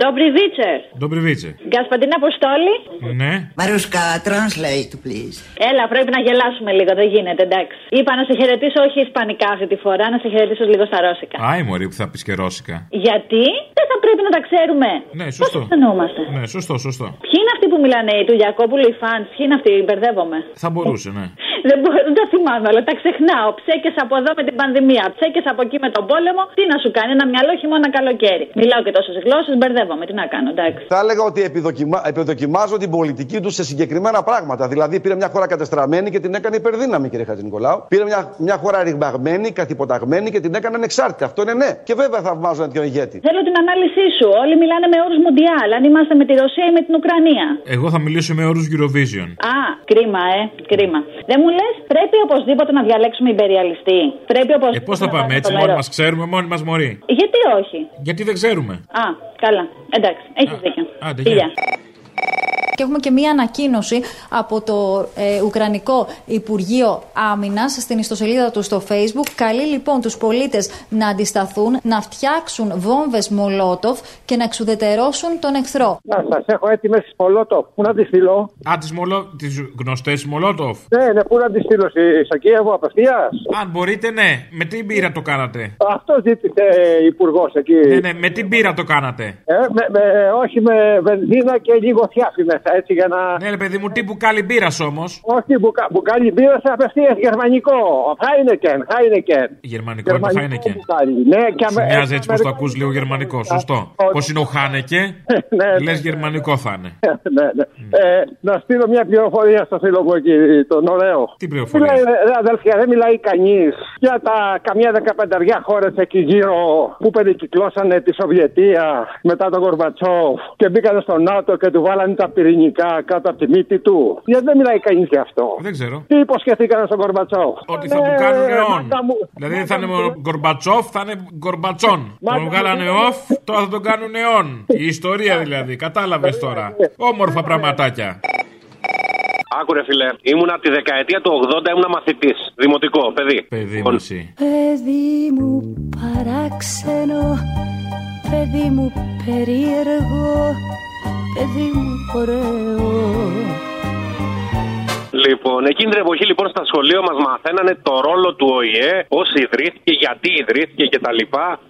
Dobry wieczór. Dobry wieczór. Γκασπαντίν Αποστόλη. Ναι. Μαρούσκα, translate, please. Έλα, πρέπει να γελάσουμε λίγο, δεν γίνεται, εντάξει. Είπα να σε χαιρετήσω όχι ισπανικά αυτή τη φορά, να σε χαιρετήσω λίγο στα ρώσικα. Άι, μωρή που θα πεις και ρώσικα. Γιατί; Δεν θα πρέπει να τα ξέρουμε. Ναι, σωστό. Πώς αισθανόμαστε; Ναι, σωστό, σωστό. Ποιοι είναι αυτοί που μιλάνε, του Γιακόπουλου οι φαν, ποιοι είναι αυτοί, μπερδεύομαι. Θα μπορούσε, ναι. Δεν, μπορώ, δεν τα θυμάμαι όλα, τα ξεχνάω. Ψέκες από εδώ με την πανδημία, ψέκες από εκεί με τον πόλεμο. Τι να σου κάνει, ένα μυαλό χειμώνα καλοκαίρι. Μιλάω και τόσες γλώσσες, μπερδεύομαι. Τι να κάνω, εντάξει. Θα έλεγα ότι επιδοκιμα... επιδοκιμάζω την πολιτική τους σε συγκεκριμένα πράγματα. Δηλαδή, πήρε μια χώρα κατεστραμμένη και την έκανε υπερδύναμη, κύριε Χατζη Νικολάου. Πήρε μια, μια χώρα ρηγμαγμένη, καθυποταγμένη και την έκανε ανεξάρτητη. Αυτό είναι ναι. Και βέβαια θαυμάζω ένα τέτοιο ηγέτη. Θέλω την ανάλυση σου. Όλοι μιλάνε με όρους Μουντιάλ. Αν είμαστε με τη Ρωσία ή με την Ουκρανία. Εγώ θα μιλήσω με όρους Eurovision. Α, κρίμα, ε, κρίμα. Δεν μου λες, πρέπει οπωσδήποτε να διαλέξουμε υπεριαλιστή. Πρέπει Ε, οπωσδήποτε. πώς θα να πάμε βάλουμε έτσι, το μόνοι μέρο. μας ξέρουμε, μόνοι μας μωροί. Γιατί όχι; Γιατί δεν ξέρουμε; Α, καλά. Εντάξει, έχεις δίκιο. άντε, Φιλιά. Και έχουμε και μία ανακοίνωση από το ε, Ουκρανικό Υπουργείο Άμυνας στην ιστοσελίδα του στο Facebook. Καλεί λοιπόν τους πολίτες να αντισταθούν, να φτιάξουν βόμβες Μολότοφ και να εξουδετερώσουν τον εχθρό. Να σας έχω έτοιμες Μολότοφ. Πού να τη στείλω; Α, τις μολο... τις γνωστές Μολότοφ. Ναι, ναι, πού να τη στείλω στη- στο Κίεβο απευθείας; Αν μπορείτε, ναι. Με τι μπύρα το κάνατε; Αυτό ζήτησε υπουργός εκεί. Ναι, ναι, με τι μπύρα το κάνατε; Ε, με, με, όχι με βενζίνα και λίγο θιάφι μέσα, έτσι για να. Ναι, ρε παιδί μου, τι μπουκάλι μπύρας όμως. Όχι, μπουκα, μπουκάλι μπύρας σε απευθείας γερμανικό. Χάινεκεν, Χάινεκεν. Γερμανικό είναι το Χάινεκε. μπουκάλι. Ναι, και Σου αμε- μοιάζει έτσι πω το αμερικανικό. ακούς λίγο γερμανικό. Σωστό. όχι. Πώς είναι ο Χάνεκε, Ναι, ναι. λες γερμανικό θα είναι. ναι, ναι. Ε, να στείλω μια πληροφορία στο φίλο μου εκεί, τον ωραίο. Τι πληροφορία; Μιλάει, ρε, αδέλφια, δεν μιλάει κανείς για τα καμιά δεκαπενταριά χώρες εκεί γύρω που περικυκλώσανε τη Σοβιετία μετά τον Κορμπατσόφ και μπήκανε στο ΝΑΤΟ και του βάλανε τα πυρηνικά κάτω από τη μύτη του. Γιατί δεν μιλάει κανείς γι' αυτό. Δεν ξέρω. Τι υποσχεθήκανε στον Κορμπατσόφ. Ότι θα Ναι, του κάνουν ρε, αιών. μάγκα μου. Δηλαδή δεν θα είναι ο Γκορμπατσόφ, θα είναι Γκορμπατσόν. Μάγκα Τον μου, βγάλανε δεν- off, τώρα θα τον κάνουν αιών. Η ιστορία δηλαδή, κατάλαβες τώρα. Όμορφα πραγματάκια. Άκουρε φίλε, ήμουν από τη δεκαετία του 80, ήμουν μαθητής. Δημοτικό, παιδί. Παιδί μου, εσύ. Παιδί μου παράξενο, παιδί μου περίεργο, παιδί μου ωραίο. Λοιπόν, εκείνη την εποχή λοιπόν στα σχολεία μας μαθαίνανε το ρόλο του ΟΗΕ, πώς ιδρύθηκε, γιατί ιδρύθηκε κτλ.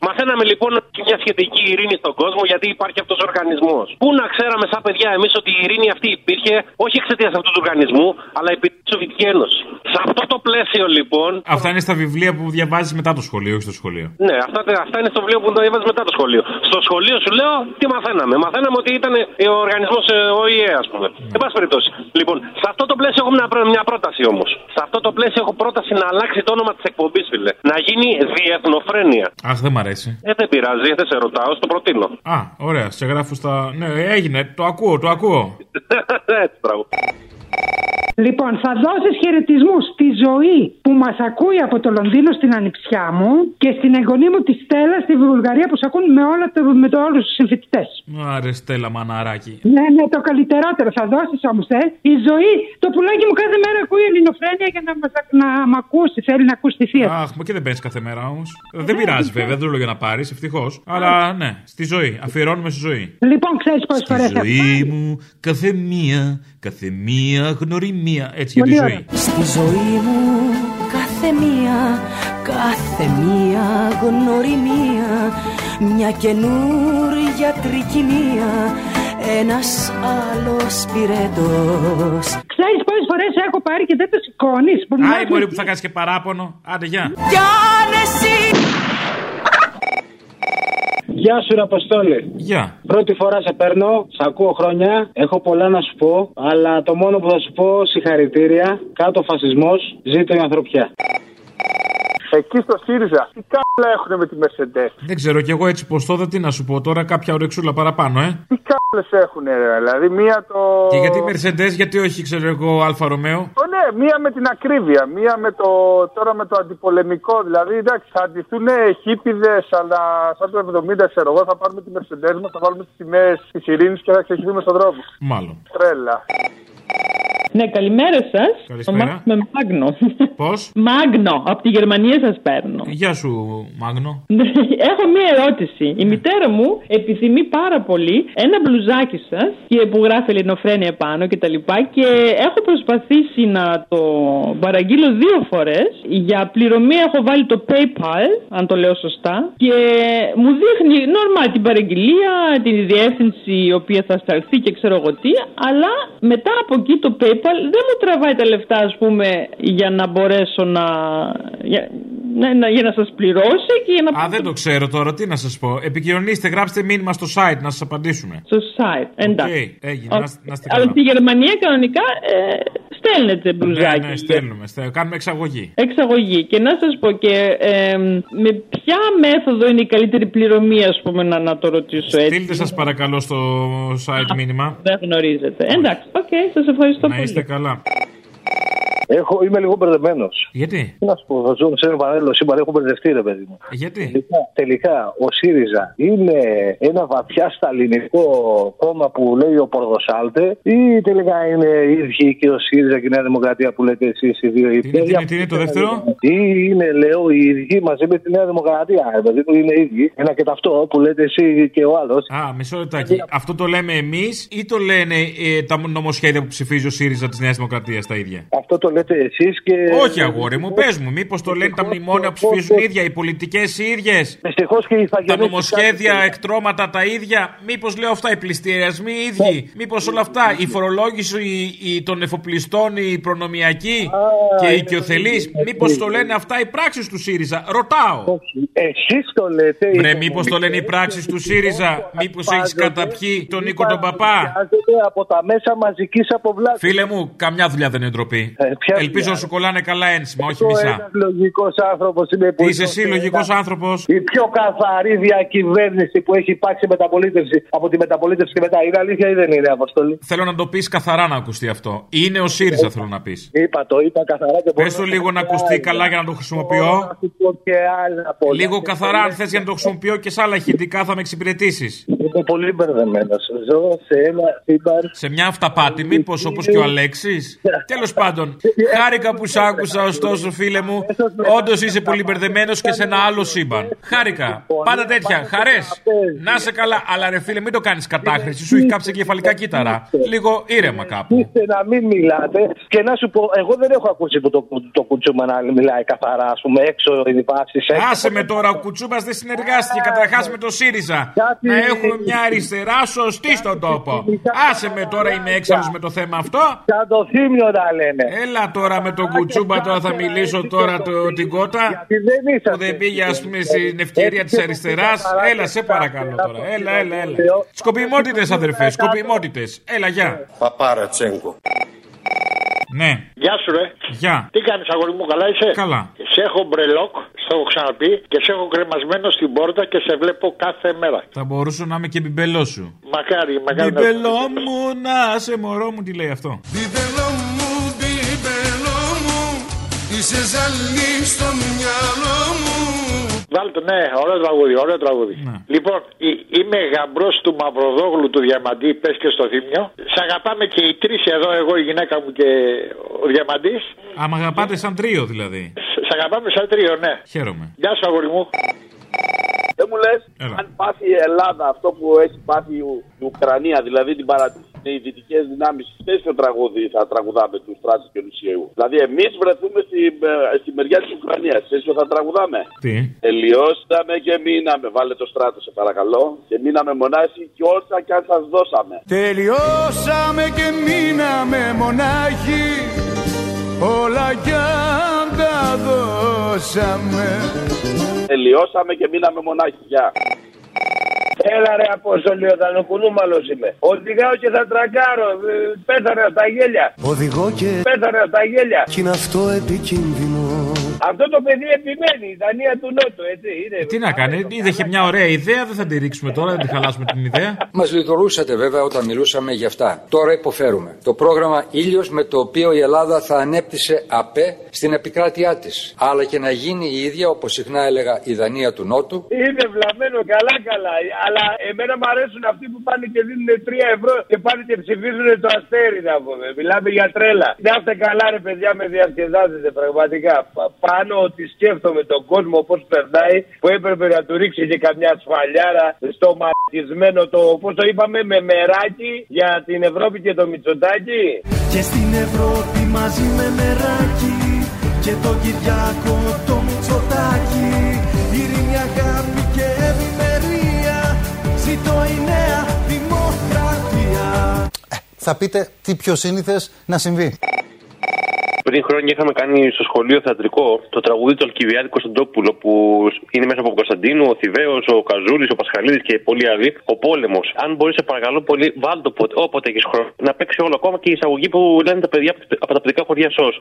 Μαθαίναμε λοιπόν μια σχετική ειρήνη στον κόσμο, γιατί υπάρχει αυτός ο οργανισμός. Πού να ξέραμε σαν παιδιά εμείς ότι η ειρήνη αυτή υπήρχε όχι εξαιτίας αυτού του οργανισμού, αλλά επειδή της Σοβιετικής Ένωσης. Σε αυτό το πλαίσιο λοιπόν. Αυτά είναι στα βιβλία που διαβάζεις μετά το σχολείο, όχι στο σχολείο; Ναι, αυτά, αυτά είναι στο βιβλίο που το διαβάζεις μετά το σχολείο. Στο σχολείο σου λέω τι μαθαίναμε. Μαθαίναμε ότι ήταν ο οργανισμός ΟΗΕ, ας πούμε. Εν πάση περιπτώσει. Λοιπόν, σε αυτό το πλαίσιο έχω μια, πρό- μια πρόταση όμως. Σε αυτό το πλαίσιο έχω πρόταση να αλλάξει το όνομα της εκπομπής, φίλε. Να γίνει διεθνοφρένεια. Αχ, δεν μ' αρέσει. Ε, δεν πειράζει, δεν σε ρωτάω, στο προτείνω. Α, ωραία, σε γράφω στα. Ναι, έγινε, το ακούω, το ακούω. Έτσι, μπράβο. Λοιπόν, θα δώσει χαιρετισμούς στη ζωή που μας ακούει από το Λονδίνο στην ανιψιά μου και στην εγγονή μου τη Στέλλα στη Βουλγαρία που σε ακούν με, όλα, το- με το, όλους τους συμφοιτητές. Άρε, Στέλλα, μαναράκι. Ναι, ναι, το καλύτερότερο θα δώσεις όμως, ε. Η ζωή, το πουλάκι μου κάθε μέρα ακούει ελληνοφρένεια για να, μας, να μ' ακούσει. Θέλει να ακούσει τη θεία. του. Αχ, μα και δεν παίρνει κάθε μέρα όμως. Δεν πειράζει βέβαια, δεν το λέω για να πάρεις, ευτυχώς. Αλλά ναι, στη ζωή. Αφιερώνουμε στη ζωή. Λοιπόν, ξέρεις πόσες φορές Στη ζωή μου κάθε μία, κάθε μία γνωριμία. Έτσι για τη Πολύ ζωή. Στη ζωή μου κάθε μία, κάθε μία γνωριμία Μια καινούρια τρικυμία, ένας άλλος πυρετός Ξέρεις πόσες φορές έχω πάρει και δεν το σηκώνεις. Άι, μπορεί που θα κάνεις και παράπονο. Άντε, γεια. Κι αν εσύ Γεια σου, ρε Αποστόλη. Γεια. Πρώτη φορά σε παίρνω, σε ακούω χρόνια, έχω πολλά να σου πω, αλλά το μόνο που θα σου πω συγχαρητήρια, κάτω ο φασισμός, ζήτω η ανθρωπιά. Εκεί στο ΣΥΡΙΖΑ, τι κάβλα έχουν με τη Mercedes; Δεν ξέρω κι εγώ έτσι πω τώρα τι να σου πω τώρα, κάποια ορεξούλα παραπάνω, ε. Τι κάβλες έχουν, ρε, δηλαδή μία το. Και γιατί Mercedes, γιατί όχι, ξέρω εγώ, Alfa Romeo. Ω, ναι, μία με την ακρίβεια, μία με το. τώρα με το αντιπολεμικό. Δηλαδή, εντάξει, θα ντυθούν χίπηδες, αλλά σαν το 70, ξέρω εγώ, θα πάρουμε τη Mercedes μας, θα βάλουμε τις τιμές της ειρήνης και θα ξεχυθούμε στον δρόμο. Μάλλον. Τρέλα. Ναι, καλημέρα σας. Καλησπέρα. Με Μάγνο. Πώς; Μάγνο, από τη Γερμανία σας παίρνω. Γεια σου, Μάγνο. Έχω μία ερώτηση. Η μητέρα μου επιθυμεί πάρα πολύ ένα μπλουζάκι σας και που γράφει Ελληνοφρένια επάνω και τα λοιπά και έχω προσπαθήσει να το παραγγείλω δύο φορές. Για πληρωμή έχω βάλει το PayPal, αν το λέω σωστά, και μου δείχνει νορμάλ την παραγγελία, την διεύθυνση η οποία θα σταλθεί και ξέρω εγώ τι, αλλά μετά από εκεί το PayPal δεν μου τραβάει τα λεφτά, ας πούμε, για να μπορέσω να. για, να, να- για να σας πληρώσει και για να. Α, δεν το ξέρω τώρα, τι να σας πω. Επικοινωνήστε, γράψτε μήνυμα στο site να σας απαντήσουμε. Στο site, εντάξει. Οκ, έγινε, να, είστε- να είστε Αλλά καλά. στη Γερμανία κανονικά ε, στέλνετε Ναι, μπλουζάκι. ναι, στέλνουμε, στέλνουμε. Κάνουμε εξαγωγή. Εξαγωγή. Και να σας πω και ε, με ποια μέθοδο είναι η καλύτερη πληρωμή, ας πούμε, να, να το ρωτήσω έτσι. Στείλτε σας παρακαλώ στο site μήνυμα. Δεν γνωρίζετε. Εντάξει, οκ, σας ευχαριστώ Να πολύ. Είστε καλά. Έχω, είμαι λίγο μπερδεμένος. Γιατί; Τι να σου πω, θα ζούμε σε ένα παράλληλο σύμπαν, έχω μπερδευτεί, ρε παιδί μου. Γιατί; Τελικά, τελικά, ο ΣΥΡΙΖΑ είναι ένα βαθιά σταλινικό κόμμα που λέει ο Πορδοσάλτε, ή τελικά είναι οι ίδιοι και ο ΣΥΡΙΖΑ και η Νέα Δημοκρατία που λέτε εσείς οι δύο. Τι είναι, τι είναι, τι είναι το δεύτερο; Ή είναι, λέω, οι ίδιοι μαζί με τη Νέα Δημοκρατία. Δηλαδή που είναι οι ίδιοι. Ένα και ταυτό που λέτε εσύ και ο άλλος. Α, μισό λεπτάκι. Αυτό το λέμε εμείς ή το λένε ε, τα νομοσχέδια που ψηφίζει ο ΣΥΡΙΖΑ της Νέας Δημοκρατίας τα ίδια; Αυτό το λέτε εσείς και. Όχι, αγόρι μου, πες μου, μήπως το λένε τα μνημόνια που ψηφίζουν οι ίδια, οι πολιτικές οι ίδιες; Δυστυχώς και οι Τα νομοσχέδια, εκτρώματα τα ίδια; Μήπως λέω αυτά, οι πληστηριασμοί οι ίδιοι; Μήπως όλα αυτά, η φορολόγηση η- η- των εφοπλιστών, η προνομιακή και η οικειοθελή. Μήπως το λένε αυτά οι πράξεις του ΣΥΡΙΖΑ; Ρωτάω. Εσείς το λέτε. Βρε, μήπως το λένε οι πράξεις του ΣΥΡΙΖΑ; Μήπως έχεις καταπιεί τον Νίκο τον Παπά; Χρειάζεται από τα μέσα μαζικής αποβλάτη. Φίλε μου, καμιά δουλειά δεν είναι ντροπή. Ποια Ελπίζω δουλειά, να σου κολλάνε καλά ένσημα, όχι Ο μισά. ένας λογικός άνθρωπος είναι που Είσαι εσύ λογικός άνθρωπος; Η πιο καθαρή διακυβέρνηση που έχει υπάρξει μεταπολίτευση από τη μεταπολίτευση και μετά. Είναι αλήθεια ή δεν είναι, Αποστολή; Θέλω να το πεις καθαρά να ακουστεί αυτό. Είναι ο ΣΥΡΙΖΑ, θέλω να πεις. Είπα το, είπα καθαρά και Πες το λίγο να ακουστεί καλά για να το χρησιμοποιώ. Να σου πω και άλλα πολλά. Λίγο καθαρά, αν θες για να το χρησιμοποιώ και σε άλλα ηχητικά θα με εξυπηρετήσεις. Είμαι πολύ μπερδεμένος. Ζω σε ένα σύμπαν. Σε μια αυταπάτη, μήπως όπως και ο Αλέξης. Τέλος πάντων, χάρηκα που σ' άκουσα, ωστόσο, φίλε μου. Όντως είσαι πολύ μπερδεμένος και σε ένα άλλο σύμπαν. Χάρηκα. Πάντα τέτοια. Χαρές. Να σε καλά. Αλλά ρε φίλε, μην το κάνεις κατάχρηση. Σου έχει κάψει κεφαλικά κύτταρα. Λίγο ήρεμα κάπου. Είστε να μην μιλάτε και να σου πω, εγώ δεν έχω ακούσει που το, το κουτσούμα να μιλάει καθαρά, ας πούμε, έξω οι διπάσεις. Άσε με τώρα, ο Κουτσούμπας δεν συνεργάστηκε καταρχάς με το ΣΥΡΙΖΑ. Να έχουμε μια αριστερά σωστή στον τόπο. Άσε με τώρα, είμαι έξαλλος με το θέμα αυτό. Σαν το θύμιο να λένε. Έλα τώρα με τον Κουτσούμπα, τώρα θα μιλήσω τώρα το, την κότα. Που δεν πήγε, ας πούμε, στην ευκαιρία της αριστεράς. Έλα, σε παρακαλώ τώρα. Έλα, έλα, έλα. Σκοπιμότητες, αδερφέ, σκοπιμότητες. Έλα, γεια. Παπάρατσέγκο. Ναι. Γεια σου, ρε. Γεια. Τι κάνεις, αγόρι μου, καλά είσαι; Καλά. Σε έχω μπρελόκ, στο έχω ξαναπεί, και σε έχω κρεμασμένο στην πόρτα και σε βλέπω κάθε μέρα. Θα μπορούσα να είμαι και μπιμπελό σου. Μακάρι, μακάρι. να- Μπιμπελό μου, να σε μωρό μου, τι λέει αυτό. Μπιμπελό Είσαι ζαλή στο μυαλό μου Βάλτε, ναι, ωραίο τραγούδι, ωραίο τραγούδι. Λοιπόν, ε- είμαι γαμπρός του Μαυροδόγλου του Διαμαντή, πες και στο θύμιο. Σ' αγαπάμε και οι τρεις εδώ, εγώ, η γυναίκα μου και ο Διαμαντής. Άμα αγαπάτε σαν τρίο δηλαδή. Σ' αγαπάμε σαν τρίο, ναι. Χαίρομαι. Γεια σου, αγόρι μου. Δεν μου λες, Έλα. αν πάθει η Ελλάδα αυτό που έχει πάθει η, Ου- η Ουκρανία, δηλαδή την παρατήρηση οι δυτικέ δυνάμει, τέτοιο τραγούδι θα τραγουδάμε τους Στράτου και Λουσιαίου. Δηλαδή, εμείς βρεθούμε στη, ε, στη μεριά της Ουκρανίας. Τέτοιο θα τραγουδάμε. Τι; Τελειώσαμε και μείναμε. Βάλε το στράτο, σε παρακαλώ. Και μείναμε μονάχοι και όσα κι αν σας δώσαμε. Τελειώσαμε και μείναμε μονάχοι Όλα κι αν τα δώσαμε Τελειώσαμε και μείναμε μονάχοι. Γεια. Έλα ρε Απόστολη, ο Δανοκουνούμαλος είμαι. Οδηγάω και θα τρακάρω. Ε, Πέθανα στα γέλια. Οδηγώ και Πέθανα στα γέλια. Κι είναι αυτό επικίνδυνο Αυτό το παιδί επιμένει, η Δανία του Νότου, έτσι. Είναι. Τι να κάνει, είδε είχε μια ωραία ιδέα, δεν θα τη ρίξουμε τώρα, δεν τη χαλάσουμε την ιδέα. Μας λιτορούσατε βέβαια όταν μιλούσαμε για αυτά. Τώρα υποφέρουμε. Το πρόγραμμα Ήλιος με το οποίο η Ελλάδα θα ανέπτυσε ΑΠΕ στην επικράτειά της. Αλλά και να γίνει η ίδια, όπως συχνά έλεγα, η Δανία του Νότου. Είναι βλαμμένο καλά καλά. Αλλά εμένα μου αρέσουν αυτοί που πάνε και δίνουν 3 ευρώ και πάνε και ψηφίζουν το αστέρι να πούμε. Μιλάμε για τρέλα. Να είστε καλά ρε παιδιά με διασκεδάζετε πραγματικά. Πα- Πάνω ότι σκέφτομαι τον κόσμο πώς περνάει που έπρεπε να του ρίξει και καμιά σφαλιάρα στο μαρτισμένο το πώς το είπαμε με μεράκι για την Ευρώπη και το Μητσοτάκι. Και στην Ευρώπη μαζί με μεράκι και τον Κυριάκο το Μητσοτάκι ειρήνη, αγάπη και ευημερία ζητώ η νέα δημοκρατία Θα πείτε τι πιο σύνηθες να συμβεί. Πριν χρόνια είχαμε κάνει στο σχολείο θεατρικό το τραγούδι του Αλκιβιάδη Κωνσταντόπουλο που είναι μέσα από τον Κωνσταντίνο, ο Θηβαίος, ο Καζούλης, ο Πασχαλίδης και πολλοί άλλοι. Ο πόλεμος. Αν μπορείς, σε παρακαλώ πολύ, βάλτε το όποτε, όποτε έχεις χρόνο. Να παίξει όλο ακόμα και η εισαγωγή που λένε τα παιδιά από τα παιδικά χωριά ΣΟΣ.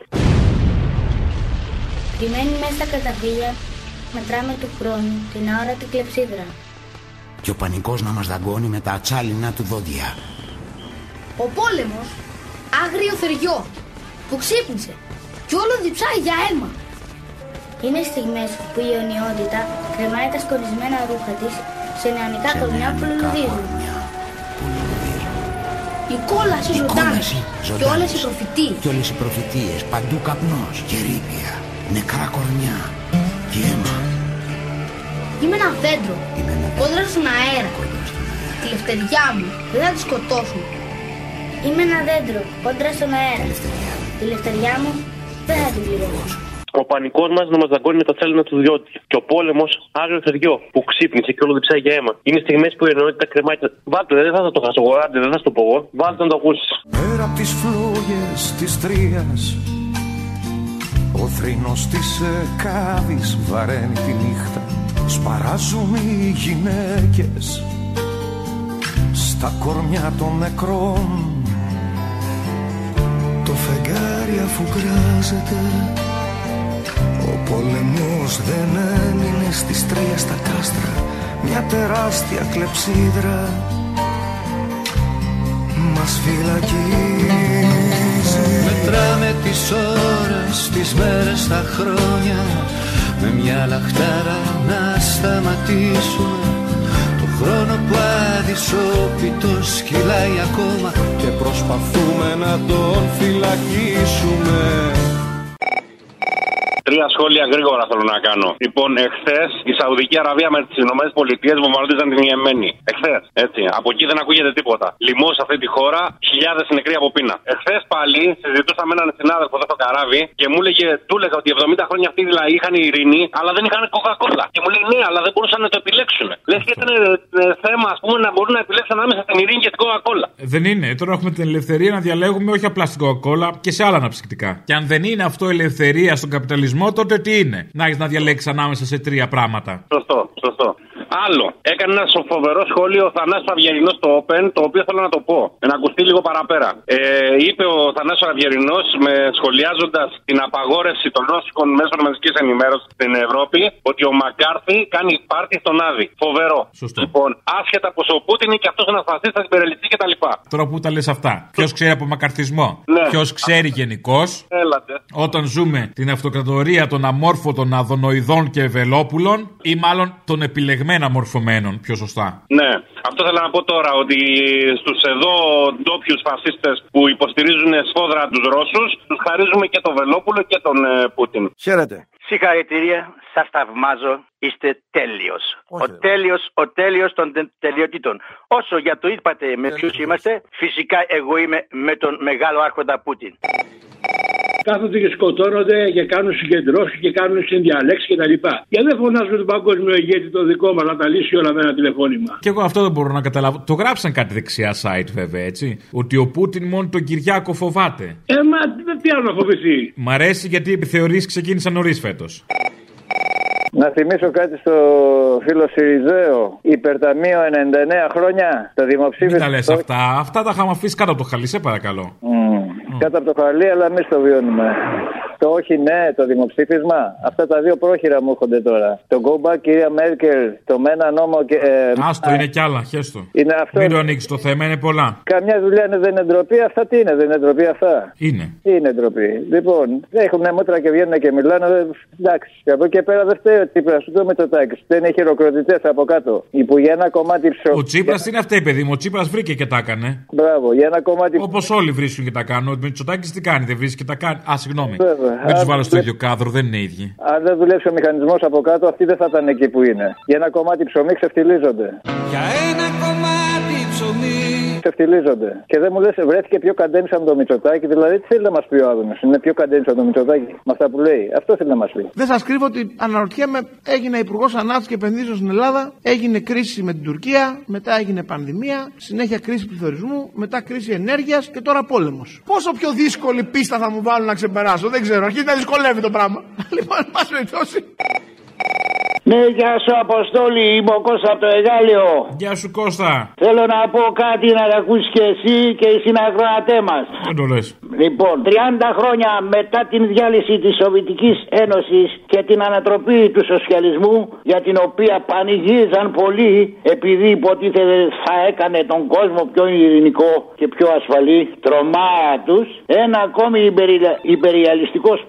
Κρυμμένη μέσα στα καταφύγια, μετράμε του χρόνου την αόρατη κλεψίδρα. Και ο πανικός να μας δαγκώνει με τα ατσάλινα του δόντια. Ο πόλεμος, άγριο θεριό, που ξύπνησε και όλο διψάει για αίμα. Είναι στιγμές που η αιωνιότητα κρεμάει τα σκονισμένα ρούχα της σε νεανικά κορμιά που λουλουδίζουν. Η κόλαση ζωντάνη και όλες οι προφητείες. Και όλες οι προφητείες, παντού καπνός και ρήπια, νεκρά κορμιά και αίμα. Είμαι ένα δέντρο, κόντρα στον αέρα. Τη λευτεριά μου δεν θα τη σκοτώσουν. Είμαι ένα δέντρο, κόντρα στον αέρα. Τη λευτεριά μου δεν θα την πληρώσουν. Ο πανικός μας να μας δαγκώνει με τα τσάλινα του διότι. Και ο πόλεμος άγριο θεριό που ξύπνησε και όλο διψάει για αίμα. Είναι στιγμές που η ενότητα κρεμάει. τα- Βάλτε, δεν θα το χασογοράτε, δεν θα σου το πω εγώ. Βάλτε να το ακούσεις. Πέρα από τις φλόγες της τρίας Ο θρήνος της εκάβης βαραίνει τη νύχτα Σπαράζουν οι γυναίκες Στα κορμιά των νεκρών Το φεγγάρι αφού κράζεται. Ο πόλεμος δεν έμεινε στις τρία στα κάστρα Μια τεράστια κλεψίδρα. Μας φυλακίζει. Μετράμε τις ώρες, τις μέρες, τα χρόνια. Με μια λαχτάρα να σταματήσουμε. Το χρόνο που αδυσόπιτος κυλάει ακόμα Και προσπαθούμε να τον φυλακίσουμε Τρία σχόλια γρήγορα θέλω να κάνω. Λοιπόν, εχθές η Σαουδική Αραβία με τις Ηνωμένες Πολιτείες βομβαρδίζαν την Ιεμένη. Εχθές, έτσι. Από εκεί δεν ακούγεται τίποτα. Λοιμός σε αυτή τη χώρα, χιλιάδες νεκροί από πείνα. Εχθές πάλι συζητούσα με έναν συνάδελφο εδώ στο καράβι και μου έλεγε, του έλεγα ότι 70 χρόνια αυτοί δηλαδή είχαν ειρήνη, αλλά δεν είχαν κοκακόλα. Και μου λέει, ναι, αλλά δεν μπορούσαν να το επιλέξουν. Λες και ήταν ε, ε, θέμα, ας πούμε, να μπορούν να επιλέξουν ανάμεσα στην ειρήνη και την κοκακόλα. Δεν είναι. Τώρα έχουμε την ελευθερία να διαλέγουμε όχι απλά στην Coca-Cola και σε άλλα αναψυκτικά. Και αν δεν είναι αυτό ελευθερία στον καπιταλισμό, τότε τι είναι; Να έχεις να διαλέξεις ανάμεσα σε τρία πράγματα. Σωστό, σωστό. Άλλο. Έκανε ένα φοβερό σχόλιο ο Θανάσης Αυγερινός στο Open, το οποίο θέλω να το πω. Να ακουστεί λίγο παραπέρα. Ε, είπε ο Θανάσης Αυγερινός, με σχολιάζοντας την απαγόρευση των ρώσικων μέσων μαζικής ενημέρωσης στην Ευρώπη, ότι ο Μακάρθι κάνει πάρτι στον Άδη. Φοβερό. Σωστό. Λοιπόν, άσχετα πω ο Πούτιν είναι και αυτός ένας φασίστας, υπερελιστή κτλ. Τώρα που τα λες αυτά. Ποιος ξέρει από μακαρτισμό. Ναι. Ποιος ξέρει γενικώς; Έλατε. Όταν ζούμε την αυτοκρατορία των αμόρφωτων αδονοειδών και ευελόπουλων ή μάλλον των επιλεγμένα μορφωμένων, πιο σωστά. Ναι, αυτό θέλω να πω τώρα ότι στους εδώ ντόπιους φασίστες που υποστηρίζουν σφόδρα τους Ρώσους, τους χαρίζουμε και τον Βελόπουλο και τον ε, Πούτιν. Χαίρετε. Συγχαρητήρια, σας θαυμάζω. Είστε τέλειος. Ο τέλειος ο τέλειος των τε- τελειοτήτων. Όσο για το είπατε με ποιους είμαστε, φυσικά εγώ είμαι με τον μεγάλο άρχοντα Πούτιν. Κάθονται και σκοτώνονται και κάνουν συγκεντρώσεις και κάνουν συνδιαλέξεις κτλ. Γιατί δεν φωνάζουν τον παγκόσμιο ηγέτη το δικό μας να τα λύσει όλα με ένα τηλεφώνημα. Και εγώ αυτό δεν μπορώ να καταλάβω. Το γράψαν κάτι δεξιά site βέβαια, έτσι. Ότι ο Πούτιν μόνο τον Κυριάκο φοβάται. Ε, μα τι άλλο να φοβηθεί; Μ' αρέσει γιατί οι επιθεωρήσεις ξεκίνησαν νωρίς φέτος. Να θυμίσω κάτι στο φίλο Σιριζέο. Υπερταμείο 99 χρόνια. Το δημοψήφισμα. Μην τα λες αυτά. Αυτά τα είχαμε αφήσει κάτω από το χαλί, σε παρακαλώ. Μμμ. Κάτω από το χαλί, αλλά εμείς το βιώνουμε. Το όχι ναι, το δημοψήφισμα. Αυτά τα δύο πρόχειρα μου έρχονται τώρα. Το go back, κυρία Μέρκελ, το μένα νόμο και. Ε, Άστο, είναι κι άλλα, χέστο. Είναι αυτό. Μην το ανοίξεις το θέμα, είναι πολλά. Καμιά δουλειά είναι, δεν είναι ντροπή, αυτά τι είναι, δεν είναι ντροπή αυτά; Είναι. Είναι ντροπή; Λοιπόν, έχουν μότρα και βγαίνουν και μιλάνε. δε- Εντάξει, και από εκεί πέρα δεν φταίει ο Τσίπρας, σου το Μητσοτάκης. Δεν έχει χειροκροτητές από κάτω. Που για ένα κομμάτι ψωμί. Ο Τσίπρας τι είναι αυτή, παιδί μου. Ο Τσίπρας βρήκε και τα έκανε. Μπράβο, για ένα κομμάτι. Όπως όλοι βρίσκουν και τα κάνουν. Ο Μητσοτάκης τι κάνει, δεν βρίσκει και τα κάνει. Α, συγγνώμη. Βέβαια. Μην τους Α, βάλω στο δε- ίδιο κάδρο, δεν είναι ίδιοι. Αν δεν δουλέψει ο μηχανισμός από κάτω, αυτοί δεν θα ήταν εκεί που είναι. Για ένα κομμάτι ψωμί ξεφτιλίζονται. Για ένα κομμάτι ψωμί Ξεφτιλίζονται. Και δεν μου λες, βρέθηκε πιο καντένι από το Μητσοτάκη. Δηλαδή, τι θέλει να μας πει ο Άδωνος. Είναι πιο καντένι από το Μητσοτάκη. Με αυτά που λέει. Αυτό θέλει να μας πει. Δεν σας κρύβω ότι αναρωτιέμαι, έγινε υπουργός Ανάπτυξης και Επενδύσεων στην Ελλάδα, έγινε κρίση με την Τουρκία, μετά έγινε πανδημία, συνέχεια κρίση πληθωρισμού, μετά κρίση ενέργειας και τώρα πόλεμος. Πόσο πιο δύσκολη πίστα θα μου βάλουν να ξεπεράσω, δεν ξέρω. Αρχίζει να δυσκολεύει το πράγμα. λοιπόν, εν πάση περιπτώσει. Ναι, γεια σου Αποστόλη, είμαι ο Κώστας από το Εγάλιο. Γεια σου Κώστα. Θέλω να πω κάτι να τα ακούσεις και εσύ και οι συνακροατέ μας. Δεν το λες. Λοιπόν, 30 χρόνια μετά την διάλυση της Σοβιετικής Ένωσης και την ανατροπή του σοσιαλισμού για την οποία πανηγύριζαν πολλοί επειδή υποτίθεται θα έκανε τον κόσμο πιο ειρηνικό και πιο ασφαλή τρομάρα τους ένα ακόμη υπερι- υπεριαλιστικός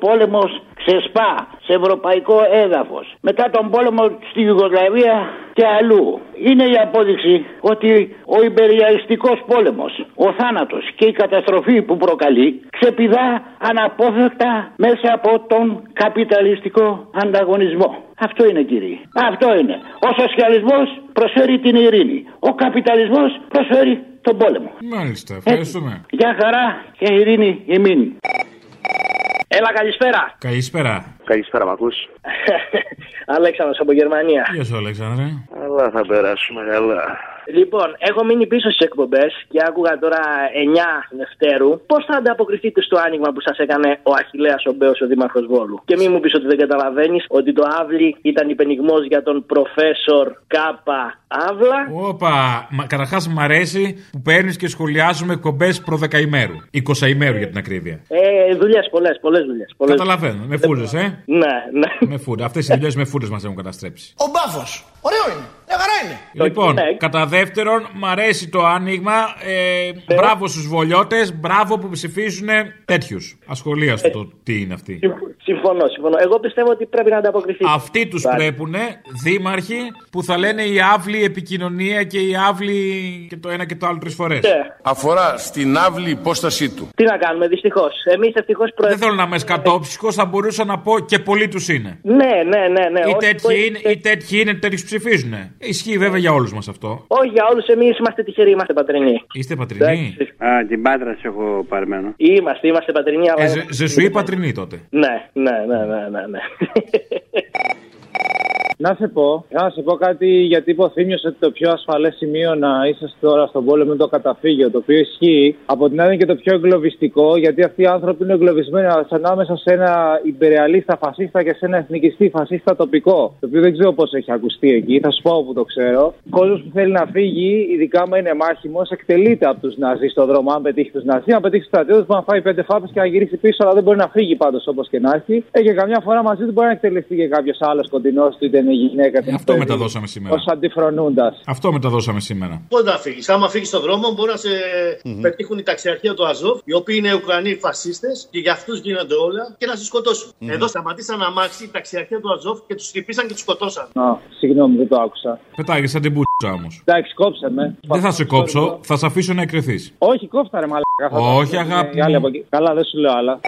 πόλεμος ξεσπά σε ευρωπαϊκό έδαφος. Μετά τον πόλεμο στη Ιουγκοσλαβία και αλλού. Είναι η απόδειξη ότι ο υπεριαλιστικός πόλεμος, ο θάνατος και η καταστροφή που προκαλεί ξεπηδά αναπόφευκτα μέσα από τον καπιταλιστικό ανταγωνισμό. Αυτό είναι κύριε. Αυτό είναι. Ο σοσιαλισμός προσφέρει την ειρήνη. Ο καπιταλισμός προσφέρει τον πόλεμο. Μάλιστα, ευχαριστούμε. Γεια χαρά και ειρήνη ημίν. Έλα καλησπέρα. Καλησπέρα. Καλησπέρα, μ' ακούς; Αλέξανδρος από Γερμανία. Γεια σου, Αλέξανδρε. Αλλά θα περάσουμε καλά. Λοιπόν, έχω μείνει πίσω στις εκπομπές και άκουγα τώρα 9 Δευτέρου. Πώς θα ανταποκριθείτε στο άνοιγμα που σας έκανε ο Αχηλέα ο Μπέος, ο Δήμαρχος Βόλου; Και μην μου πεις ότι δεν καταλαβαίνεις ότι το Αύλη ήταν υπενιγμός για τον προφέσορ Κάπα Αύλα. Όπα, καταρχάς μ' αρέσει που παίρνεις και σχολιάζουμε κομπέ προ δεκαημέρου. 20 ημέρου για την ακρίβεια. Ε, δουλειές, πολλές, πολλές δουλειές. Καταλαβαίνω. Με φούρες, ε. Ναι, ναι. Με φούρες. Αυτές οι δουλειές με φούρες μας έχουν καταστρέψει. Ο μπάφος. Ωραίο είναι. Μια χαρά είναι. Λοιπόν, κατά δεύτερον, μ' αρέσει το άνοιγμα. Ε, μπράβο στους βολιώτες, μπράβο που ψηφίζουν τέτοιους. Ασχολίαστο το τι είναι αυτοί. Συμφωνώ, συμφωνώ. Εγώ πιστεύω ότι πρέπει να ανταποκριθεί. Αυτοί τους πρέπουν δήμαρχοι που θα λένε η άβλη επικοινωνία και η άβλη και το ένα και το άλλο τρεις φορές. Αφορά στην άβλη υπόστασή του. Τι να κάνουμε, δυστυχώς. Εμείς ευτυχώς Δεν θέλω να είμαι σκατόψυχος, θα μπορούσα να πω και πολλοί τους είναι. Ναι, ναι, ναι. ναι. Ή Όχι, τέτοιοι όχι, είναι, ή τέτοιοι είναι, τέτοιους ψηφίζουν. Ισχύει βέβαια για όλους μας αυτό. Όχι για όλους, εμείς είμαστε τυχεροί, είμαστε πατρινοί. Είστε πατρινοί; Α, την πάντρα σε έχω παρμένο. Είμαστε, είμαστε πατρινοί, αλλά. Ε, ζε- ζεσουή πατρινή τότε; Ναι, ναι, ναι, ναι, ναι. ναι. Να σε πω, να σε πω κάτι γιατί είπε ο Θήμιος ότι το πιο ασφαλέ σημείο να είσαι τώρα στον πόλεμο είναι το καταφύγιο. Το οποίο ισχύει. Από την άλλη είναι και το πιο εγκλωβιστικό, γιατί αυτοί οι άνθρωποι είναι εγκλωβισμένοι ανάμεσα σε ένα υπερεαλίστα φασίστα και σε ένα εθνικιστή φασίστα τοπικό. Το οποίο δεν ξέρω πώς έχει ακουστεί εκεί, θα σου πω όπου το ξέρω. Ο κόσμος που θέλει να φύγει, ειδικά άμα είναι μάχημος, εκτελείται από τους Ναζί στον δρόμο. Αν πετύχει τους Ναζί, αν πετύχει τους στρατιώτες, μπορεί να φάει πέντε φάπες και να γυρίσει πίσω, αλλά δεν μπορεί να φύγει πάντως όπως και να έχει. Ε, και καμιά φορά μαζί του μπορεί να εκτελεστεί και κάποιος άλλος κοντινό του, είτε είναι γυναίκα. είτε είναι Αυτό παιδί, μεταδώσαμε σήμερα. Ως αντιφρονούντας. Αυτό μεταδώσαμε σήμερα. Πότε να φύγεις; Άμα φύγεις στον δρόμο, μπορεί να σε πετύχουν οι ταξιαρχία του Αζόφ, οι οποίοι είναι Ουκρανοί φασίστες και για αυτούς γίνονται όλα και να σε σκοτώσουν. Μμμ. Εδώ σταματήσαν αμάξι η ταξιαρχία του Αζόφ και τους χτυπήσαν και τους σκοτώσαν. Α, συγγνώμη, δεν το άκουσα. Πετάγεις σαν την πουτσα όμως. Εντάξει, κόψε με. Δεν θα σε κόψω, θα σε αφήσω να εκρεθεί. Όχι, κόφτα ρε μαλάκα. θα το- Όχι, αγάπη οι άλλοι μου. από εκεί. Καλά, δεν σου λέω άλλα.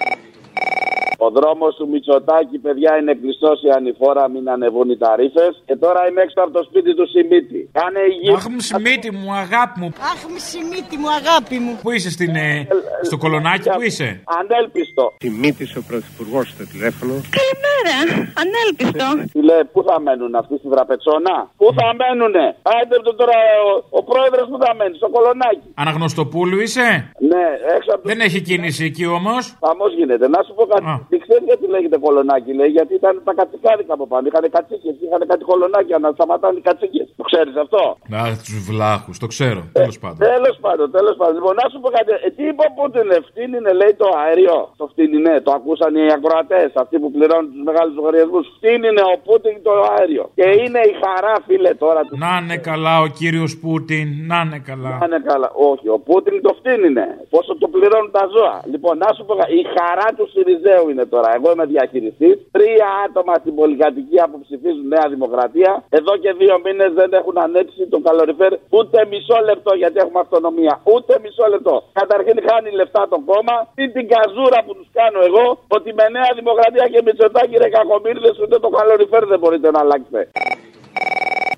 Ο δρόμος του Μητσοτάκη, παιδιά, είναι κλειστός η ανηφόρα, μην ανεβούν οι ταρήφε. Και τώρα είμαι έξω από το σπίτι του Σιμίτη. Κάνε υγεία. Αχ, μου Σιμίτη μου, αγάπη μου. Αχ, μισημίτη μου, αγάπη μου. Πού είσαι στην, ε, στο κολονάκι, πού είσαι; Ανέλπιστο. Τιμήτη ο πρωθυπουργός στο τηλέφωνο. Καλημέρα, ανέλπιστο. Τι λέει, πού θα μένουν αυτοί στην τραπετσόνα. Πού θα μένουνε; Άιντε το τώρα ο, ο πρόεδρος που θα μένει, στο κολονάκι. Αναγνωστοπούλου είσαι; Ναι, έξω από Δεν έχει κίνηση εκεί όμως; Χαμός γίνεται. Να σου πω κάτι. Τι ξέρεις ξέρει γιατί λέγεται κολονάκι, λέει, γιατί ήταν τα κατσικάδικα από πάνω. Είχαν κατσίκες, είχαν κάτι κολονάκια να σταματάνε οι κατσίκες. Το ξέρεις αυτό; Να τους βλάχους, το ξέρω. Τέλος πάντων. Τέλος πάντων, τέλος πάντων. Λοιπόν, να σου πω κάτι. Ε, τι είπε ο Πούτιν, φτύνινε, λέει το αέριο. Το φτύνινε, το ακούσαν οι ακροατές, αυτοί που πληρώνουν τους μεγάλους λογαριασμούς. Φτύνινε ο Πούτιν το αέριο. Και είναι η χαρά, φίλε, τώρα του. Να είναι καλά ο κύριος Πούτιν, να είναι καλά. Να είναι καλά. Όχι, ο Πούτιν το φτύνινε. Πόσο το πληρώνουν τα ζώα. Λοιπόν, να σου πω κάτι. Η χαρά του Σιριζέου είναι τώρα. Εγώ είμαι διαχειριστής. Τρία άτομα στην πολυκατοικία που ψηφίζουν Νέα Δημοκρατία. Εδώ και δύο μήνες δεν έχουν ανέψει τον καλοριφέρ ούτε μισό λεπτό γιατί έχουμε αυτονομία. Ούτε μισό λεπτό. Καταρχήν χάνει λεφτά το κόμμα. Τι την καζούρα που τους κάνω εγώ ότι με Νέα Δημοκρατία και Μητσοτάκη ρε κακομίρδε ούτε το καλοριφέρ δεν μπορείτε να αλλάξετε.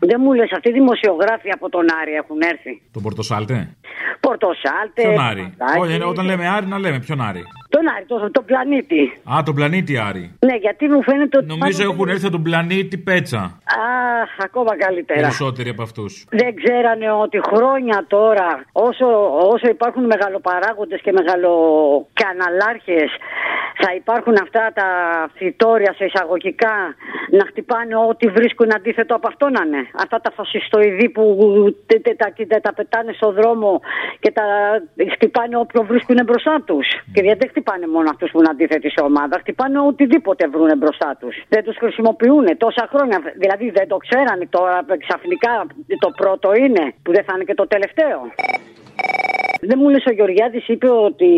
Δεν μου λες, αυτοί οι δημοσιογράφοι από τον Άρη έχουν έρθει. Τον Πορτοσάλτε; Πορτοσάλτε. Ποιον Άρη; Παπαδάκη. Όχι, όταν λέμε Άρη, να λέμε ποιον Άρη. Τον Άρη, το, το πλανήτη. Α, τον πλανήτη Άρη. Ναι, γιατί μου φαίνεται ότι. Νομίζω πάνω- έχουν έρθει από τον πλανήτη Πέτσα. Αχ, ακόμα καλύτερα. Περισσότεροι από αυτούς. Δεν ξέρανε ότι χρόνια τώρα, όσο, όσο υπάρχουν μεγαλοπαράγοντες και μεγαλοκαναλάρχες, θα υπάρχουν αυτά τα φυτόρια σε εισαγωγικά να χτυπάνε ό,τι βρίσκουν αντίθετο από αυτό να είναι. Αυτά τα φασιστοειδή που τε- τε- τα, τε- τα πετάνε στο δρόμο και τα χτυπάνε όποιο βρίσκουν μπροστά τους. Και γιατί δεν χτυπάνε μόνο αυτούς που είναι αντίθετοι σε ομάδα, χτυπάνε οτιδήποτε βρουν μπροστά τους. Δεν τους χρησιμοποιούν τόσα χρόνια. Δηλαδή δεν το ξέρανε τώρα ξαφνικά το πρώτο είναι, που δεν θα είναι και το τελευταίο. Δεν μου λες ο Γεωργιάδης είπε ότι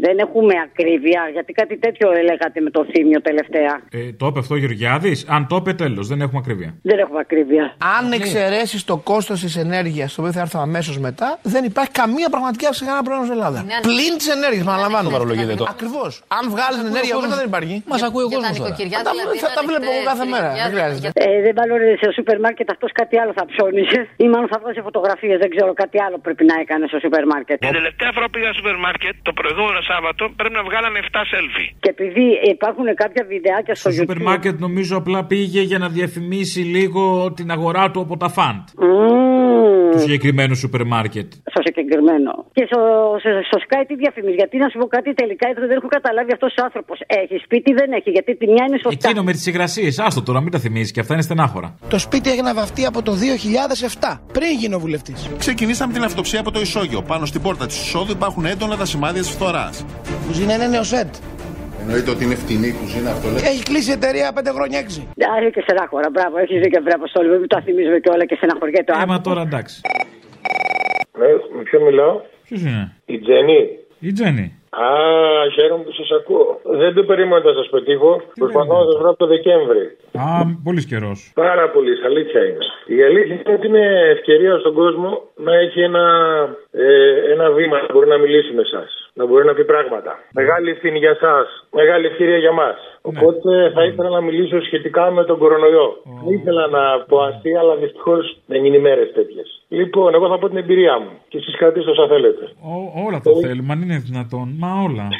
δεν έχουμε ακρίβεια, γιατί κάτι τέτοιο έλεγατε με το θύμιο τελευταία. Ε, το είπε αυτό ο Γεωργιάδης. Αν το είπε, τέλος. Δεν έχουμε ακρίβεια. Δεν έχουμε ακρίβεια. Αν εξαιρέσεις το κόστος της ενέργειας, το οποίο θα έρθω αμέσως μετά, δεν υπάρχει καμία πραγματική αύξηση σε κανένα πρόβλημα στην Ελλάδα. Ναι, Πλην της ενέργειας, παραλαμβάνω. Παρολογείτε το. Ακριβώς. Αν βγάλεις την ενέργεια μέσα δεν υπάρχει. Μας ακούει ο Για τα κόσμος τώρα. νοικοκυριά Θα τα- δηλαδή, θα τα να βλέπω εγώ κάθε μέρα. Δεν χρειάζεται. Ε, δεν βάλωρε σε σούπερ μάρκετ αυτός κάτι άλλο θα ψώνισε. Ή μάλλον θα βγάζει φωτογραφίες, δεν ξέρω, κάτι άλλο πρέπει να έκανε στο σούπερ μάρκετ. Την τελευταία φορά που πήγα στο σούπερ μάρκετ, το προηγούμενο Σάββατο, πρέπει να βγάλαμε 7 selfie. Και επειδή υπάρχουν κάποια βιντεάκια στο Στο σούπερ YouTube. μάρκετ νομίζω απλά πήγε για να διαφημίσει λίγο την αγορά του από τα fund. Του συγκεκριμένου σούπερ μάρκετ. Στο συγκεκριμένο. Και στο, στο, στο Sky τι διαφημίζει. Γιατί να σου πω κάτι τελικά δεν έχω καταλάβει αυτός ο άνθρωπος. Έχεις σπίτι, δεν έχει. Γιατί τη μια είναι σωστά. Εκείνο με τις υγρασίες. Άστο τώρα, μην τα θυμίζει και αυτά είναι στενάχωρα. Το σπίτι έγινε βαφτεί από το 2007, πριν γίνω βουλευτής. Ξεκινήσαμε την αυτοψία από το ισόγειο. Πάνω στην πόρτα της εισόδου υπάρχουν έντονα τα σημάδια της φθοράς. Κουζίνα είναι νεοσέντ. Εννοείται ότι είναι φτηνή η κουζίνα αυτό, λέτε. Έχει κλείσει η εταιρεία 5 χρόνια 6. Άρα και στενάχωρα. Μπράβο, έχεις δίκιο, βρε Αποστόλη. Μην το θυμίζουμε και όλα και στεναχωριέται. Ε, μα τώρα εντάξει. Ναι, με ποιον μιλάω; Ποιος είναι; Η Τζέννη. Η Τζέννη. Α, χαίρομαι που σας ακούω. Δεν το περίμενα να σας πετύχω. Προσπαθώ να σας βρω από το Δεκέμβρη. Α, πολύ καιρός. Πάρα πολύ, αλήθεια είναι. Η αλήθεια είναι ότι είναι ευκαιρία στον κόσμο να έχει ένα, ε, ένα βήμα να μπορεί να μιλήσει με εσάς. Να μπορεί να πει πράγματα. Μεγάλη ευθύνη για εσά. Μεγάλη ευκαιρία για μας. Οπότε θα ήθελα να μιλήσω σχετικά με τον κορονοϊό. Δεν ήθελα να πω αστεία, αλλά δυστυχώς δεν είναι ημέρε τέτοιες. Λοιπόν, εγώ θα πω την εμπειρία μου. Και εσείς κρατήστε όσα θέλετε. Ό- όλα τα θέλουμε, αν είναι δυνατόν. Μα όλα.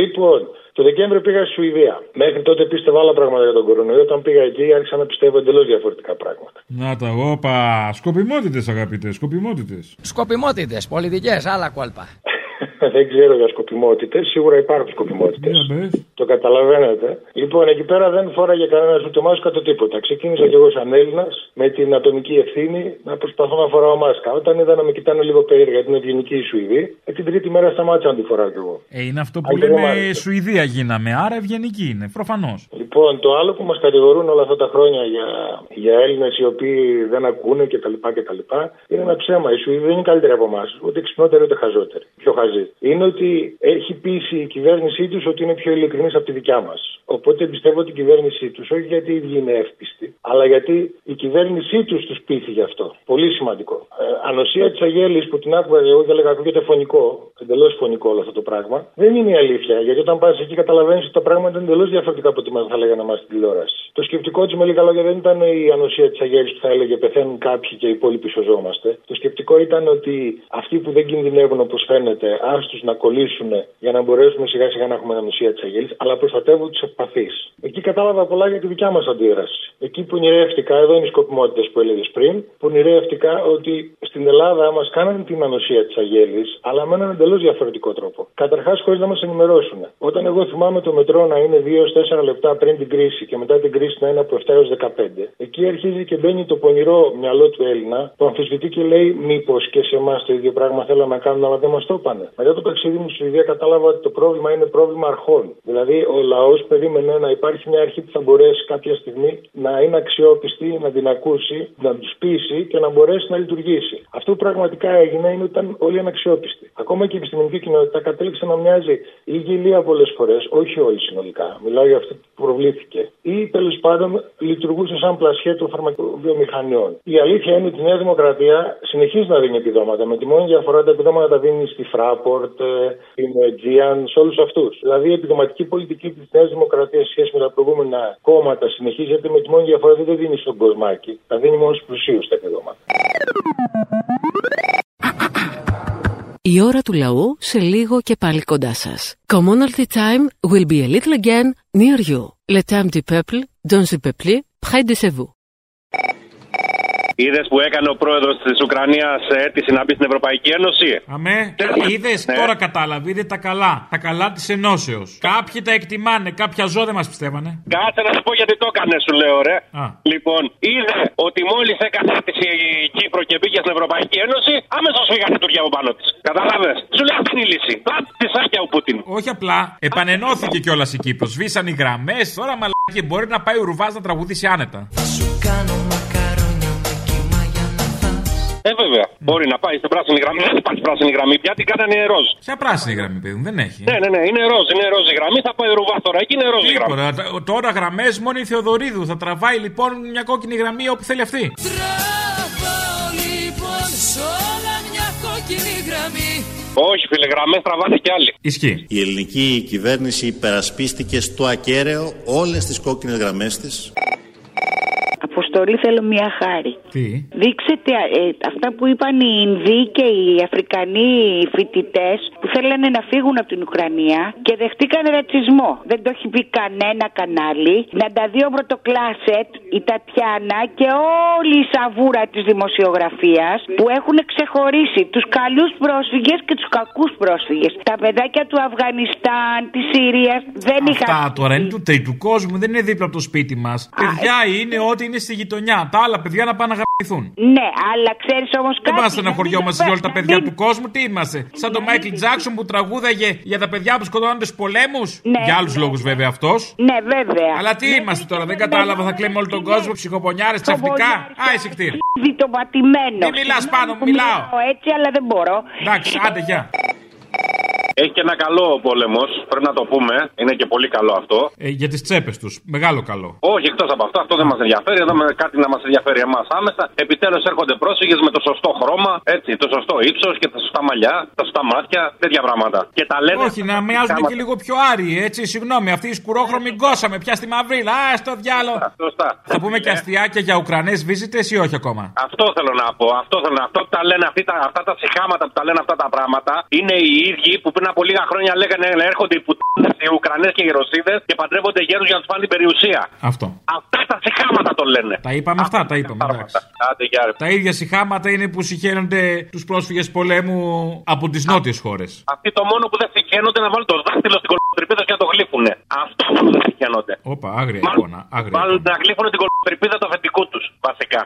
Λοιπόν, το Δεκέμβριο πήγα στη Σουηδία. Μέχρι τότε πίστευα άλλα πράγματα για τον κορονοϊό. Όταν πήγα εκεί άρχισα να πιστεύω εντελώς διαφορετικά πράγματα. Να τα όπα. Σκοπιμότητες, αγαπητές, σκοπιμότητες. Σκοπιμότητες, πολιτικές, άλλα κόλπα. Δεν ξέρω για σκοπιμότητες. Σίγουρα υπάρχουν σκοπιμότητες. Το καταλαβαίνετε. Λοιπόν, εκεί πέρα δεν φόραγε κανένα ούτε μάσκα το τίποτα. Ξεκίνησα κι εγώ σαν Έλληνας με την ατομική ευθύνη να προσπαθώ να φοράω μάσκα. Όταν είδα να με κοιτάνε λίγο περίεργα γιατί είναι ευγενική η Σουηδή, ε, την τρίτη μέρα σταμάτησα να τη φοράω κι εγώ. Ε, είναι αυτό που Αν και δεν μ' λέμε άρεσε. Σουηδία γίναμε. Άρα ευγενική είναι, προφανώς. Λοιπόν, το άλλο που μας κατηγορούν όλα αυτά τα χρόνια για, για Έλληνες οι οποίοι δεν ακούνε κτλ. κτλ. είναι ένα ψέμα. Οι Σουηδοί δεν είναι καλύτεροι από εμάς, ούτε ξυπνότεροι ούτε χαζότεροι. Πιο χαζοί. Είναι ότι έχει πείσει η κυβέρνησή τους ότι είναι πιο ειλικρινής από τη δικιά μας. Οπότε πιστεύω ότι η κυβέρνησή τους, όχι γιατί οι ίδιοι είναι εύπιστοι, αλλά γιατί η κυβέρνησή τους τους πείθει γι' αυτό. Πολύ σημαντικό. Ε, ανοσία της Αγέλης που την άκουγα εγώ και έλεγα ακούγεται φωνικό, εντελώς φωνικό όλο αυτό το πράγμα, δεν είναι η αλήθεια. Γιατί όταν πας εκεί καταλαβαίνεις ότι τα πράγματα είναι εντελώς διαφορετικά από ό,τι μας θα λέγανε εμάς στην τηλεόραση. Το σκεπτικό της με λίγα λόγια δεν ήταν η ανοσία της Αγέλης που θα έλεγε πεθαίνουν κάποιοι και οι υπόλοιποι σωζόμαστε. Το σκεπτικό ήταν ότι αυτοί που δεν κινδυνεύουν όπως φαίνεται, άστου να κολλήσουν για να μπορέσουμε σιγά σιγά να έχουμε ανοσία της Αγέλη, αλλά προστατεύουν τους ευπαθείς. Εκεί κατάλαβα πολλά για τη δικιά μας αντίδραση. Εκεί που πονηρεύτηκα, εδώ είναι οι σκοπιμότητες που έλεγες πριν, πονηρεύτηκα ότι στην Ελλάδα μας κάνανε την ανοσία της Αγέλη, αλλά με έναν εντελώς διαφορετικό τρόπο. Καταρχάς, χωρίς να μας ενημερώσουν. Όταν εγώ θυμάμαι το μετρό να είναι 2-4 λεπτά πριν την κρίση και μετά την κρίση να είναι από 7 έως 15, εκεί αρχίζει και μπαίνει το πονηρό μυαλό του Έλληνα που αμφισβητεί και λέει μήπως και σε εμάς το ίδιο πράγμα θέλαμε να κάνουμε, αλλά δεν μας το είπανε. Μετά το ταξίδι μου στη Σουηδία κατάλαβα ότι το πρόβλημα είναι πρόβλημα αρχών. Δηλαδή, ο λαός περίμενε να υπάρχει μια αρχή που θα μπορέσει κάποια στιγμή να είναι αξιόπιστη, να την ακούσει, να τους πείσει και να μπορέσει να λειτουργήσει. Αυτό που πραγματικά έγινε είναι ότι ήταν όλοι αναξιόπιστοι. Ακόμα και η επιστημονική κοινότητα κατέληξε να μοιάζει ή γελία πολλές φορές, όχι όλοι συνολικά. Μιλάω για αυτό που προβλήθηκε. Ή τέλος πάντων λειτουργούσε σαν πλασιέ των φαρμακοβιομηχανιών. Η αλήθεια είναι ότι η Νέα Δημοκρατία συνεχίζει να δίνει επιδόματα. Με τη μόνη διαφορά τα επιδόματα τα δίνει στη Fraport, ε, στην Aegean, σε όλους αυτούς. Δηλαδή η επιδοματική πολιτική της Νέας Δημοκρατίας σχέση με τα προηγούμενα κόμματα συνεχίζεται με τη μόνη διαφορά ότι δεν δίνει στον κοσμάκι. Τα δίνει μόνο στου πλουσίους τα επιδόματα. Η ώρα του λαού σε λίγο και πάλι κοντά σας. Commonalty time will be a little again near you. Le temps du peuple, dans le peuple, près de chez vous. Είδες που έκανε ο πρόεδρος της Ουκρανίας αίτηση να μπει στην Ευρωπαϊκή Ένωση; Αμέ, είδες, Ναι. τώρα κατάλαβε, είδε τα καλά. Τα καλά της ενώσεως. Κάποιοι τα εκτιμάνε, κάποια ζώα δεν μας πιστεύανε. Κάτσε να σου πω γιατί το έκανε, σου λέω, ρε. Α. Λοιπόν, είδε ότι μόλις έκανε αίτηση η Κύπρο και μπήκε στην Ευρωπαϊκή Ένωση, άμεσω φύγανε οι Τούρκοι από πάνω της. Κατάλαβες; Σου λέει αυτή είναι η λύση. Πλάτη τη σάκια ο Πούτιν. Όχι απλά, επανενώθηκε κιόλας η Κύπρος. Σβήσαν οι γραμμές, τώρα μαλάκι μπορεί να πάει ο Ρουβάς να τραγουδήσει άνετα. Ε, βέβαια. Μπορεί να πάει στην πράσινη γραμμή. Δεν υπάρχει πράσινη γραμμή πια, την κάνανε ροζ. Ποια πράσινη γραμμή, παιδί μου, δεν έχει. Ναι, ναι, ναι, είναι ροζ, είναι ροζ η γραμμή. Θα πάει ο Ρουβά τώρα εκεί, είναι ροζ η γραμμή. Τίποτα. Τα- Τώρα γραμμές μόνο η Θεοδωρίδου. Θα τραβάει λοιπόν μια κόκκινη γραμμή όπου θέλει αυτή. Τραβάω λοιπόν σ' όλα μια κόκκινη γραμμή Όχι, φίλε, γραμμές τραβάνε κι άλλοι. Ισχύει. Η ελληνική κυβέρνηση υπερασπίστηκε στο ακέραιο όλες τις κόκκινες γραμμές της. Αποστολή θέλω μια χάρη. Τι; Δείξετε ε, αυτά που είπαν οι Ινδοί και οι Αφρικανοί φοιτητές που θέλανε να φύγουν από την Ουκρανία και δεχτήκαν ρατσισμό. Δεν το έχει πει κανένα κανάλι. Να τα δει ο Πρωτοκλάσετ, η Τατιάνα και όλη η σαβούρα της δημοσιογραφίας που έχουν ξεχωρίσει τους καλούς πρόσφυγες και τους κακούς πρόσφυγες. Τα παιδάκια του Αφγανιστάν, της Συρίας δεν είχαν. Αυτά τώρα είναι του τρίτου κόσμου, δεν είναι δίπλα από το σπίτι μας. Παιδιά είναι ό,τι είναι στη γειτονιά. Τα άλλα παιδιά να πάνε να γαμπηθούν. Ναι, αλλά ξέρεις όμως κάτι. Δεν μα στεναχωριόμαστε για όλα τα παιδιά του κόσμου. Τι είμαστε, σαν τον Μάικλ Τζάξον που τραγούδαγε για τα παιδιά που σκοτώνονται στους πολέμους; Ναι, Για άλλους λόγους βέβαια αυτός. Ναι, βέβαια. Αλλά τι είμαστε τώρα, δεν κατάλαβα, θα κλαίμε όλο τον κόσμο, ψυχοπονιάρες ξαφνικά. Α, εισηκτήρ. Ήδη το πατημένο. Μην μιλάς πάνω μου, μιλάω. Έτσι, αλλά δεν μπορώ. Εντάξει, άντε, γεια. Έχει και ένα καλό ο πόλεμος, πρέπει να το πούμε. Είναι και πολύ καλό αυτό. Ε, για τις τσέπες τους. Μεγάλο καλό. Όχι, εκτός από αυτό, αυτό δεν μας ενδιαφέρει. Εδώ με κάτι να μας ενδιαφέρει εμάς άμεσα. Επιτέλους έρχονται πρόσφυγες με το σωστό χρώμα, έτσι, το σωστό ύψος και τα σωστά μαλλιά, τα σωστά μάτια, τέτοια πράγματα. Και τα λένε. Όχι, να μοιάζουν Κάμα- και λίγο πιο άριοι, έτσι. Συγγνώμη, αυτή η σκουρόχρωμη γκώσαμε πια στη μαυρίλα. Α, στο διάλο. Σωστά. Θα πούμε και αστιάκια για Ουκρανές βίζετε ή όχι ακόμα; Αυτό θέλω να πω. Αυτό θέλω να Αυτό που τα λένε αυτοί, τα, αυτά τα συχάματα που τα λένε αυτά τα πράγματα είναι οι ίδιοι που πριν από λίγα χρόνια λέγανε να έρχονται οι πουτίνε, οι Ουκρανές και οι Ρωσίδες και παντρεύονται γέρους για να τους φάνε την περιουσία. Αυτό. Αυτά τα συχάματα το λένε. Τα είπαμε αυτά, τα είπαμε. εντάξει. Άντε, γεια, ρε. Τα ίδια συχάματα είναι που συχαίνονται τους πρόσφυγες πολέμου από τις νότιες χώρες. Αυτοί το μόνο που δεν συχαίνονται να βάλουν το δάχτυλο στην κολοτρυπίδα και να το γλύφουνε. Αυτό μόνο δεν συχαίνονται. Όπα, άγρια εικόνα. Άγρια. Βάλουν να γλύφουν την κολοτρυπίδα του αφεντικού τους, βασικά.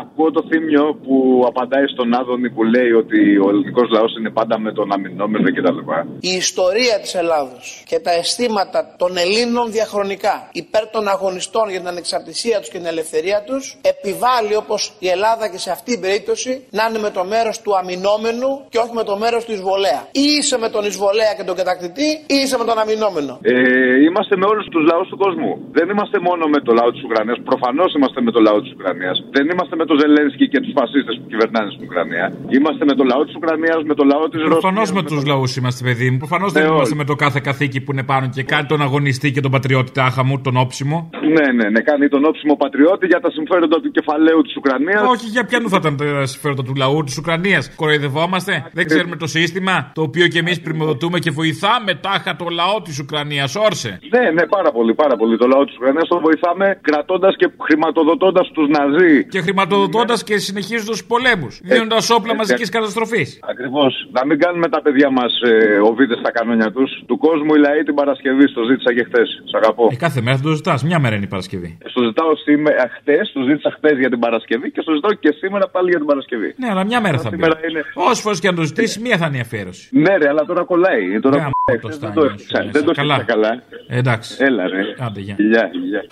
Ακούω το θύμιο που απαντάει στον Άδωνη που λέει ότι ο ελληνικός λαός είναι πάντα με τον αμυνόμενο κτλ. Η ιστορία της Ελλάδος και τα αισθήματα των Ελλήνων διαχρονικά υπέρ των αγωνιστών για την ανεξαρτησία τους και την ελευθερία τους επιβάλλει όπως η Ελλάδα και σε αυτή την περίπτωση να είναι με το μέρος του αμυνόμενου και όχι με το μέρος του εισβολέα. Ή είσαι με τον εισβολέα και τον κατακτητή ή είσαι με τον αμυνόμενο. Ε, είμαστε με όλους τους λαούς του κόσμου. Δεν είμαστε μόνο με το λαό της Ουκρανίας. Προφανώς είμαστε με το λαό της Ουκρανίας. Δεν είμαστε με το Ζελένσκι. Ζελένσκι και τους φασίστες που κυβερνάνε στην Ουκρανία. Είμαστε με το λαό της Ουκρανίας, με το λαό της Ρωσίας. Προφανώ με τους λαούς είμαστε, παιδί μου. Προφανώς δεν Ναι, είμαστε όλοι. με το κάθε καθήκη που είναι πάνω και κάνει τον αγωνιστή και τον πατριώτη τάχα μου, τον όψιμο. Ναι, ναι, ναι, κάνει τον όψιμο πατριώτη για τα συμφέροντα του κεφαλαίου της Ουκρανίας. Όχι, για ποιανού θα ήταν τα συμφέροντα του λαού της Ουκρανίας. Κοροϊδευόμαστε. Δεν ξέρουμε το σύστημα το οποίο και εμείς πρημοδοτούμε και βοηθάμε τάχα το λαό της Ουκρανίας. Όρσε. Ναι, ναι, πάρα πολύ, πάρα πολύ. Το λαό της Ουκρανίας τον βοηθάμε κρατώντας και χρηματοδοτώντας τους Ναζί. Και χρηματοδοτώντας και συνεχίζοντας τους πολέμους. Δίνοντας όπλα ε, μαζικής ε, καταστροφής. Ακριβώς. Να μην κάνουμε τα παιδιά μας ε, οβίδες στα κανόνια τους. Του κόσμου η λαή την Παρασκευή. Το ζήτησα και χθες. Σ' αγαπώ. Ε, κάθε μέρα θα το ζητάς. Μια μέρα είναι η Παρασκευή. Στο ζητάω σήμερα, χτε, το ζήτησα χθες για την Παρασκευή και στο ζητάω και σήμερα πάλι για την Παρασκευή. Ναι, αλλά μια μέρα θα μπει. Σήμερα είναι. Όσε φορές και αν το ζητήσεις, μία θα είναι η αφιέρωση. Ναι, ρε, αλλά τώρα κολλάει. Τώρα Γάμο κολλάει. το Χθες δεν στάνιο το σου έφτιαξα. μέσα. Δεν το Καλά. έφτιαξα καλά. Ε, εντάξει. Έλα, ρε. Άντε, γεια. Γεια, γεια.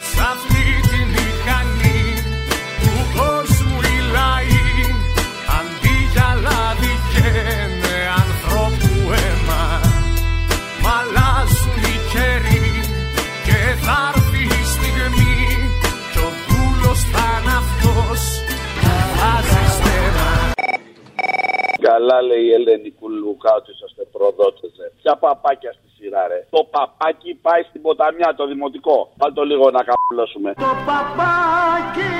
Καλά λέει η Ελένη Κουλούκα ότι είσαστε προδότες. ρε. Ποια παπάκια στη σειρά ρε. Το παπάκι πάει στην ποταμιά, το δημοτικό. Βάλτε το λίγο να καπλώσουμε. Το παπάκι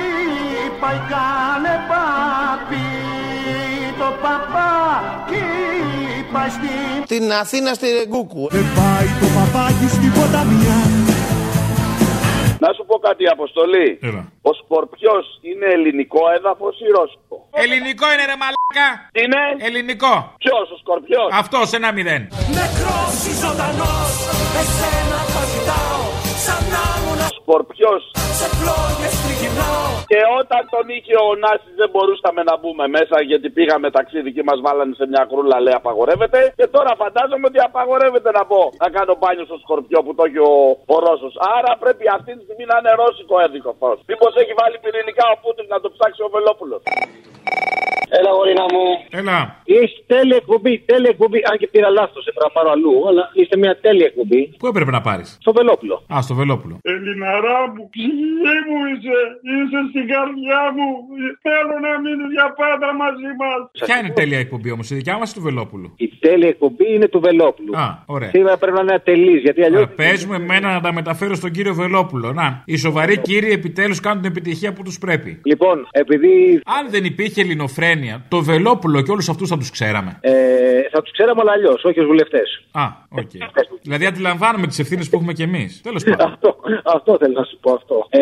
πάει κάνε πάπι Το παπάκι πάει στην Την Αθήνα στη Ρεγκούκου. Δεν πάει το παπάκι στην ποταμιά Να σου πω κάτι, Αποστολή. Έλα. Ο Σκορπιός είναι ελληνικό έδαφος ή ρώσικο; Ελληνικό είναι ρε μαλάκα. Τι είναι; Ελληνικό. Ποιος, ο Σκορπιός; Αυτός ένα μηδέν. Νεκρός ή ζωντανός Εσένα θα ζητάω Σαν να ήμουν Σκορπιός. Σε φλόγες τριγυρνάω Και όταν τον είχε ο Νάσης δεν μπορούσαμε να μπούμε μέσα γιατί πήγαμε ταξίδι και μας βάλανε σε μια κρούλα λέει απαγορεύεται και τώρα φαντάζομαι ότι απαγορεύεται να πω να κάνω μπάνιο στο σκορπιό που το έχει ο, ο Ρώσος. Άρα πρέπει αυτή τη στιγμή να είναι ρώσικο έδικος. Μήπως έχει βάλει πυρηνικά ο Πούτιν να το ψάξει ο Βελόπουλος. Έλα, γορίνα μου. Έλα. Είσαι τέλεια εκπομπή, τέλεια εκπομπή. Αν και πήρα λάθος, έπρεπε να πάρω αλλού, αλλά είστε μια τέλεια εκπομπή. Πού έπρεπε να πάρεις; Στο Βελόπουλο. Α, στο Βελόπουλο. Ελληναρά μου, ψυχή μου είσαι, είσαι στην καρδιά μου. Θέλω να μείνει για πάντα μαζί μας. Ποια είναι η τέλεια εκπομπή όμως, η δικιά μας ή του Βελόπουλου; Η τέλεια εκπομπή είναι του Βελόπουλου. Α, ωραία. Σήμερα πρέπει να είναι ατελής, γιατί αλλιώ. Πες μου εμένα να τα μεταφέρω στον κύριο Βελόπουλο. Να, οι σοβαροί κύριοι επιτέλους κάνουν την επιτυχία που τους πρέπει. Λοιπόν, επειδή. Αν δεν υπήρχε ελληνοφρένεια, το Βελόπουλο και όλους αυτούς θα τους ξέραμε. Ε, θα τους ξέραμε, αλλά αλλιώς, όχι ως βουλευτές. Α, οκ. δηλαδή αντιλαμβάνομαι τις ευθύνες που έχουμε κι εμείς. Τέλος πάντων. αυτό, αυτό θέλω να σου πω αυτό. Ε,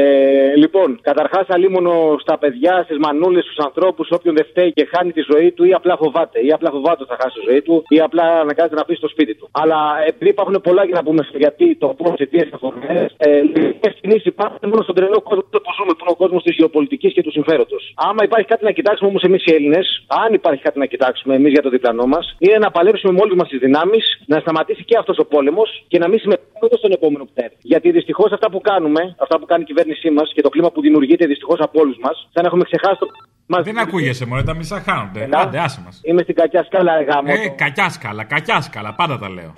λοιπόν, καταρχάς αλίμονο στα παιδιά, στις μανούλες, στους ανθρώπους, όποιον δεν φταίει και χάνει τη ζωή του ή απλά φοβάται. Ή απλά φοβάται ότι θα χάσει τη ζωή του ή απλά αναγκάζεται να πει στο σπίτι του. Αλλά επειδή υπάρχουν πολλά για να πούμε στο γιατί, το πώς, αιτίες και αφορμέ, ε, λογικές κινήσεις υπάρχουν μόνο στον τρελό κόσμο που ζούμε, που είναι ο κόσμος της γεωπολιτικής και του συμφέροντος. Άμα υπάρχει κάτι να κοιτάξουμε όμως εμείς οι Έλληνες, αν υπάρχει κάτι να κοιτάξουμε εμείς για το διπλανό μας, είναι να παλέψουμε με όλες μας τις δυνάμεις, να σταματήσει και αυτός ο πόλεμος και να μην συμμετέχουμε ούτε στον επόμενο που θα έρθει. Γιατί δυστυχώς αυτά που κάνουμε, αυτά που κάνει η κυβέρνησή μας και το κλίμα που δημιουργείται δυστυχώς από όλους μας, σαν να έχουμε ξεχάσει το. Μας... Δεν ακούγεσαι μόνο, τα μισά χάνονται. Έλα. Άντε, άσε μας. Είμαι στην κακιά σκάλα, ρε γάμο. Ε, κακιά σκάλα, κακιά σκάλα, πάντα τα λέω.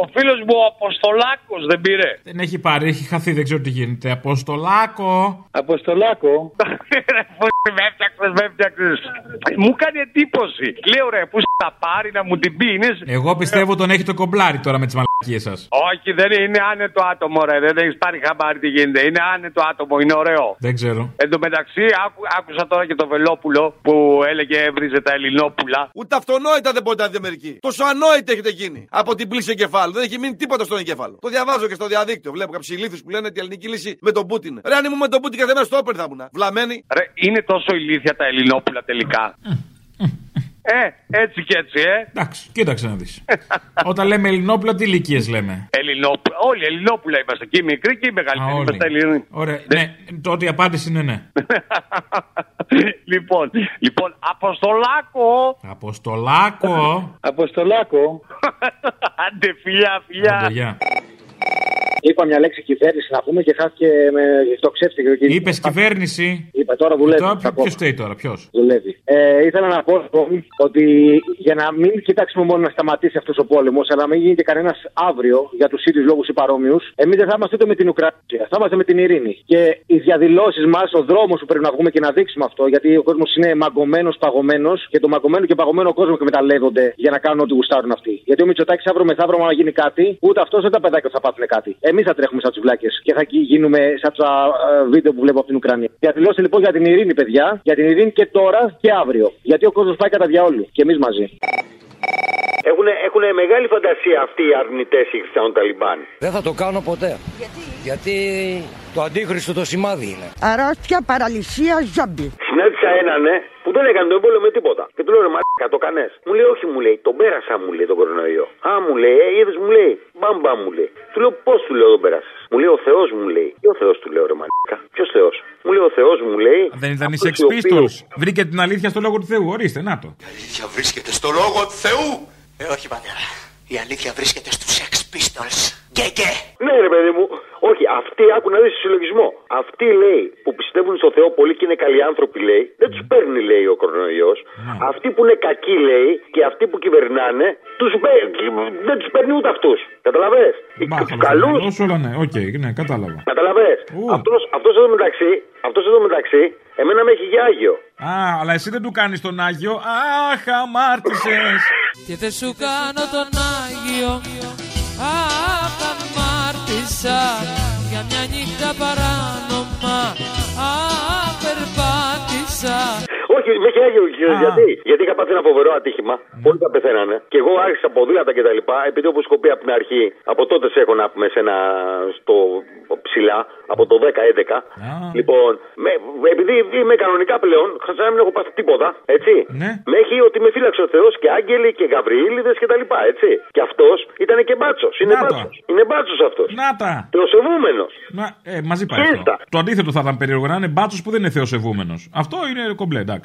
Ο φίλος μου ο Αποστολάκος δεν πήρε. Δεν έχει πάρει, έχει χαθεί, δεν ξέρω τι γίνεται. Αποστολάκο. Αποστολάκο. με έφτιαξες, με έφτιαξες. Μου κάνει εντύπωση. Λέω ρε, πού θα πάρει να μου την πει. Είναι... Εγώ πιστεύω τον έχει το κομπλάρι τώρα με τις μαλακίε σας. Όχι, δεν είναι, είναι άνετο άτομο, ρε. Δεν έχεις πάρει χαμπάρι τι γίνεται. Είναι άνετο άτομο, είναι ωραίο. Δεν ξέρω. Εν τω μεταξύ, άκου, άκουσα τώρα και το Βελόπουλο που έλεγε έβριζε τα Ελληνόπουλα. Ούτε αυτονόητα δεν μπορείτε να δείτε μερικοί. Τόσο ανόητα έχετε γίνει από την πλήση εγκεφάλου. Δεν έχει μείνει τίποτα στον εγκέφαλο. Το διαβάζω και στο διαδίκτυο. Βλέπω κάποιου ηλίθιου που λένε ότι η ελληνική λύση με τον Πούτιν. Ρε, αν ήμουν με τον Πούτιν κάθε μέρα στο όπερ θα ήμουν. Βλαμμένοι. Ρε, είναι τόσο ηλίθια τα Ελληνόπουλα τελικά. Ε, έτσι και έτσι, ε. Εντάξει, κοίταξε να δεις. Όταν λέμε Ελληνόπουλα, τι ηλικίες λέμε; Ελληνόπουλα. Όλοι Ελληνόπουλα είμαστε. Και οι μικροί και οι μεγαλύτεροι. Α, όλοι. Είμαστε Ελληνοί. Ωραία, ναι, τότε η απάντηση είναι ναι. λοιπόν, λοιπόν, Αποστολάκο. Αποστολάκο. Αποστολάκο. Άντε, φιλιά, φιλιά. Άντε, γεια. Είπα μια λέξη κυβέρνηση να πούμε και χάθηκε με το ξέφτηκε. Είπες κυβέρνηση. Είπε τώρα δουλεύει. Τώρα θα πω. ποιος φταίει τώρα, ποιος; Δουλεύει. Ε, ήθελα να πω λοιπόν, ότι για να μην κοιτάξουμε μόνο να σταματήσει αυτός ο πόλεμος, αλλά να μην γίνει και κανένας αύριο για τους ίδιους λόγους ή παρόμοιους, εμείς δεν θα είμαστε ούτε με την Ουκρανία, θα είμαστε με την ειρήνη. Και οι διαδηλώσεις μας, ο δρόμος που πρέπει να βγούμε και να δείξουμε αυτό, γιατί ο κόσμος είναι μαγκωμένος, παγωμένος και το μαγκωμένο και παγωμένο κόσμο εκμεταλλεύονται για να κάνουν ό,τι γουστάρουν αυτοί. Γιατί ο Μητσοτάκης αύριο μεθαύριο, να γίνει κάτι, ούτε αυτός ούτε τα παιδάκια θα πάθουν κάτι. Εμείς θα τρέχουμε σαν του βλάκε και θα γίνουμε σαν τα ε, βίντεο που βλέπω από την Ουκρανία. Διαδηλώστε λοιπόν για την ειρήνη, παιδιά, για την ειρήνη και τώρα και αύριο. Γιατί ο κόσμος πάει κατά διαόλου και εμείς μαζί. Έχουν, έχουν μεγάλη φαντασία αυτοί οι αρνητές οι Χριστιανοταλιμπάν. Δεν θα το κάνω ποτέ. Γιατί; Γιατί το αντίχριστο το σημάδι είναι. Αρρώστια, παραλυσία, ζόμπι. Συνάντησα έναν ε, που δεν έκανε τον πόλεμο με τίποτα. Και του λέω ρε Μαλάκα, το κανέ. Μου λέει, Όχι, μου λέει, τον πέρασα, μου λέει τον κορονοϊό. Α, μου λέει, ε, είδες, μου λέει, μπαμπά μου λέει. Του λέω, Πώς του λέω τον πέρασες. Μου λέει, Ο Θεός μου λέει. Τι ο Θεός του λέω, ρε Μαλάκα. Ποιος Θεός. Μου λέει, Ο Θεός μου λέει. Δεν ήταν οι αυτός Sex ο οποίος- Pistols. Βρήκε την αλήθεια στο λόγο του Θεού. Ορίστε, να το. αλήθεια βρίσκεται στο λόγο του Θεού. Ε, όχι πατέρα. Η αλήθεια βρίσκεται στους Sex Pistols. Και και. Ναι, ρε παιδί μου. Όχι, αυτοί άκου να δεις συλλογισμό. Αυτοί λέει που πιστεύουν στο Θεό πολύ και είναι καλοί άνθρωποι λέει, δεν τους παίρνει λέει ο κορονοϊός. Αυτοί που είναι κακοί λέει και αυτοί που κυβερνάνε, τους παί- δεν τους παίρνει ούτε αυτούς. Κατάλαβες. Τους καλού. Όσο όλα ναι, οκ, ναι, κατάλαβα. Κατάλαβες. Αυτός, αυτός εδώ μεταξύ, αυτός εδώ μεταξύ, εμένα με έχει για Άγιο. Α, αλλά εσύ δεν του κάνεις τον Άγιο. Αχ, αμάρτησες. Και δεν σου κάνω τον Άγιο. Αχ, αμάρτησα Για μια νύχτα παράνομα. Αχ, περπάτησα Όχι, με έχει Άγιο. ξέρεις Γιατί, γιατί είχα πάθει ένα φοβερό ατύχημα. Όλοι τα πεθαίνανε. Και εγώ άρχισα ποδήλατα και τα λοιπά. Επειδή όπω έχω πει από την αρχή, από τότε σε έχω να πούμε σε ένα. στο ψηλά, από το 10-11. Λοιπόν, με, επειδή είμαι κανονικά πλέον, σαν να μην έχω πάθει τίποτα, έτσι. Ναι. Με έχει ότι με φύλαξε ο Θεός και άγγελοι και γαβριήλιδες και τα λοιπά, έτσι. Και αυτός ήταν και μπάτσος. Είναι Να το. μπάτσος. Είναι μπάτσος αυτός. Να τα. Θεοσεβούμενος. Να, ε, μαζί πάει αυτό. Το αντίθετο θα ήταν περίεργο να είναι μπάτσος που δεν είναι θεοσεβούμενος. Αυτό είναι κομπλέ, εντάξει.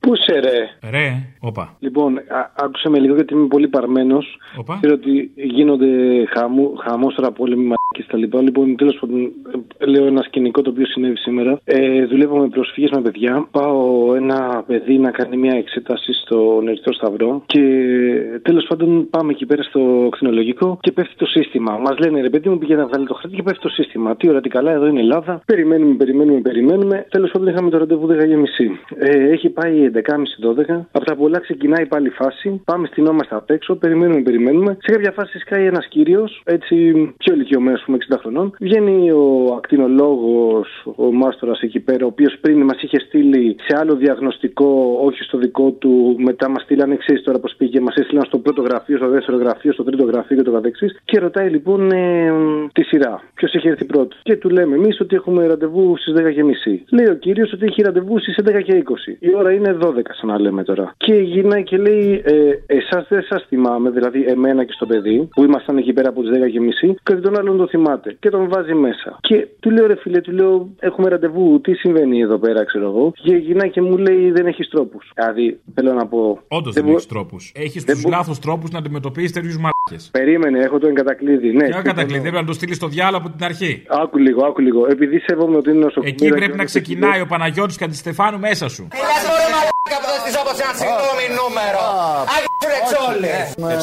Πού σε ρε; Ρε, όπα. Λοιπόν, α- άκουσα με λίγο γιατί είμαι πολύ παρμένος. Οπα. Ξέρω ότι γίνονται χαμού, χαμός τώρα πόλεμοι μαλακίες τα λοιπά. Λοιπόν, τέλος πάντων, ε, λέω ένα σκηνικό το οποίο συνέβη σήμερα. Ε, δουλεύω με προσφύγες με παιδιά. Πάω ένα παιδί να κάνει μια εξέταση στο Ερυθρό Σταυρό. Και τέλος πάντων πάμε εκεί πέρα στο κτηνολογικό και πέφτει το σύστημα. Μας λένε ρε παιδί μου πήγαινε να βγάλει το χαρτί και πέφτει το σύστημα. Τι ώρα, τι καλά, εδώ είναι η Ελλάδα. Περιμένουμε, περιμένουμε, περιμένουμε. Τέλος πάντων είχαμε το ραντεβού 10.30. Ε, έχει πάει 11.30-12. Από τα πολλά ξεκινάει πάλι η φάση. Πάμε στυνόμαστε απ' έξω, περιμένουμε, περιμένουμε. Σε κάποια φάση σκάει ένας κύριος, έτσι πιο ηλικιωμένος, πούμε 60 χρονών. Βγαίνει ο ακτινολόγος, ο μάστορας εκεί πέρα, ο οποίος πριν μας είχε στείλει σε άλλο διαγνωστικό, όχι στο δικό του. Μετά μας στείλανε εξή τώρα πώς πήγε. Μας έστειλαν στο πρώτο γραφείο, στο δεύτερο γραφείο, στο τρίτο γραφείο και το καθεξής. Και ρωτάει λοιπόν ε, τη σειρά. Ποιος έχει έρθει πρώτος. Και του λέμε εμείς ότι έχουμε ραντεβού στις 10.30. Λέει ο κύριος ότι έχει ραντεβού στις 11 και 20. Η ώρα είναι 12, σαν να λέμε τώρα. Και γυρνάει και λέει, ε, εσάς δεν σας θυμάμαι, δηλαδή εμένα και στο παιδί, που ήμασταν εκεί πέρα από τις 10 και και τον άλλον το θυμάται. Και τον βάζει μέσα. Και του λέω, ρε φίλε, του λέω, έχουμε ραντεβού, τι συμβαίνει εδώ πέρα, ξέρω εγώ. Και γυρνάει και μου λέει, δεν έχεις τρόπους. Δηλαδή, θέλω να πω. Όντως δεν έχεις τρόπους. Έχεις τους λάθος τρόπους να αντιμετωπίσεις τέτοιους μάρκε. Περίμενε, έχω το εγκατακλείδι. Ναι, Ποιο κατακλείδι, πρέπει να το στείλεις στο διάλογο από την αρχή. Άκου λίγο, άκου λίγο. Επειδή σέβομαι ότι είναι νοσοκομείο. Εκεί πρέπει να ξεκινάει ο Παναγιώτης Καντιστεφάνου μέσα σου. Έλα τώρα μαλάκα που δεν στήσω όπως ένα συγγνώμη νούμερο. Άγιο ρεξόλε.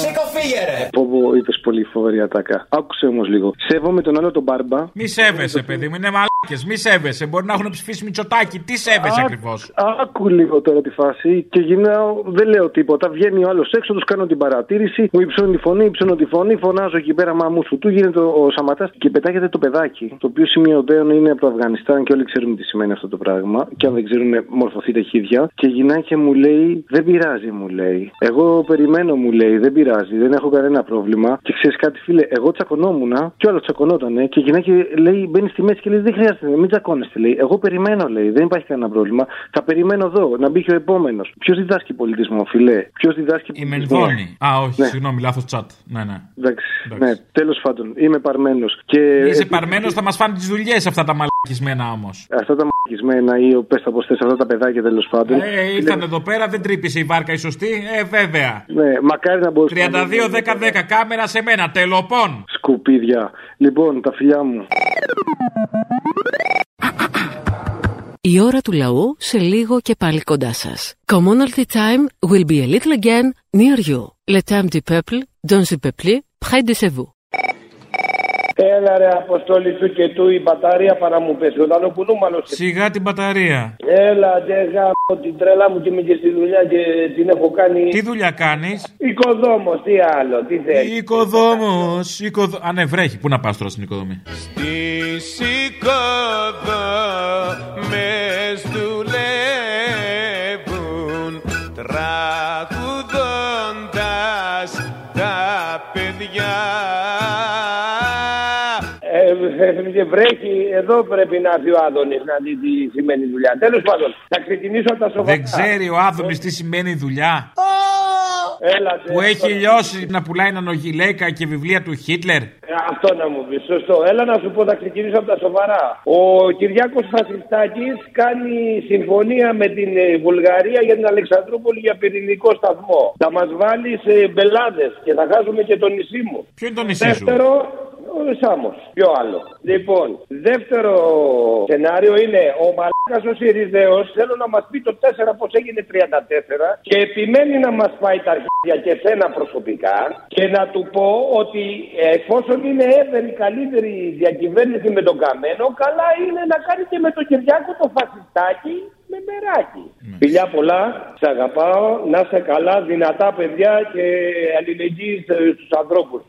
Σήκω φύγε ρε. Πω, πω, είπες πολύ φοβερή ατάκα. Άκουσε όμως λίγο. Σέβομαι τον άλλο τον μπάρμπα. Μη σέβεσαι, παιδί μου, είναι μαλάκες. Μη σέβεσαι. Μπορεί να έχουν ψηφίσει μυτσοτάκι. Τι σέβεσαι Α- ακριβώς; Άκου λίγο τώρα τη φάση και γυρνάω, δεν λέω τίποτα. Βγαίνει ο άλλος έξω, τους κάνω την παρατήρηση. Μου υψώνει τη φωνή, υψώνω τη φωνή, φωνάζω εκεί πέρα μαμού σου. Του γίνεται ο Σαματάς και πετάγεται το παιδάκι. Το οποίο σημειωτέων είναι από το Αφγανιστάν και όλοι ξέρουμε τι σημαίνει αυτό το πράγμα. Και αν δεν ξέρουν, μορφωθείτε χίδια. Και γυρνάει και μου λέει, Δεν πειράζει, μου λέει. Εγώ περιμένω, μου λέει, δεν πειράζει, δεν έχω κανένα πρόβλημα. Και ξέρεις κάτι, φίλε, εγώ τσακωνόμουν και ο άλλο τσακωνότανε. Και γυρνάει και λέει, μπαίνει στη μέση και λέει, Δεν χρειάζεται, μην τσακώνεστε, λέει. Εγώ περιμένω, λέει, δεν υπάρχει κανένα πρόβλημα. Θα περιμένω εδώ, να μπει και ο επόμενος. Ποιος διδάσκει πολιτισμό, φιλέ. Ποιος διδάσκει Η πολιτισμό; Μενδώνη. Α, όχι, Ναι. συγγνώμη, λάθος τσάτ. Ναι, ναι. Εντάξει, ναι, τέλος πάντων, είμαι παρμένος. Και... Είσαι παρμένος, θα μας φάνε τις δουλειές αυτά τα μαλακισμένα όμως. Αυτά τα μαγισμένα ή ο πες τα πως θες, αυτά τα παιδάκια τέλος πάντων. Ε, ήρθαν εδώ πέρα, δεν τρύπησε η βάρκα η σωστή. Ε, βέβαια. Ναι, μακάρι να μπορούσα 32-10-10, κάμερα σε μένα, τελοπών. Σκουπί σκουπίδια. Λοιπόν, τα φιλιά μου. Η ώρα του λαού σε λίγο και πάλι κοντά σας. Commonalty time will be a little again near you. Le temps du peuple, dans le peuple, près de vous. Έλα ρε αποστόλη του και του η μπαταρία παρά μου πέσει. Όταν ο κουνούμαλος... Σιγά την μπαταρία. Έλα και γάμω την τρέλα μου και είμαι και στη δουλειά και την έχω κάνει... Τι δουλειά κάνεις; Οικοδόμος, τι άλλο, τι θέλεις. Οικοδόμος. Οικοδο... Α, ναι, βρέχει. Πού να πας τώρα στην οικοδομή; Τις οικοδόμες δουλεύουν τραγουδώντας τα παιδιά. Ε, και βρέχει, εδώ πρέπει να έρθει ο Άδωνης να δει τι σημαίνει δουλειά. Τέλος πάντων, θα ξεκινήσω από τα σοβαρά. Δεν ξέρει ο Άδωνης τι σημαίνει δουλειά. Έλα, Που έχει λιώσει να πουλάει νανογιλέκα και βιβλία του Χίτλερ. Ε, Αυτό να μου πεις, σωστό. Έλα να σου πω, θα ξεκινήσω από τα σοβαρά. Ο Κυριάκος Χασιστάκης κάνει συμφωνία με την ε, Βουλγαρία για την Αλεξανδρούπολη για πυρηνικό σταθμό. Θα μας βάλει σε μπελάδες και θα χάσουμε και το νησί μου. Ποιο είναι το νησί σου; Δεύτερο, ο Σάμος. Ποιο άλλο. Λοιπόν, δεύτερο σενάριο είναι ο Μαλάκας ο Σιριζέος θέλω να μας πει το 4 πως έγινε 34 και επιμένει να μας πάει τα αρχίδια και σένα προσωπικά και να του πω ότι ε, εφόσον είναι έβερη καλύτερη διακυβέρνηση με τον Καμένο καλά είναι να κάνει και με τον Κυριάκο το φασιστάκι με μεράκι. Φιλιά πολλά, σε αγαπάω, να είσαι καλά, δυνατά παιδιά και αλληλεγγύη ε, στους ανθρώπους.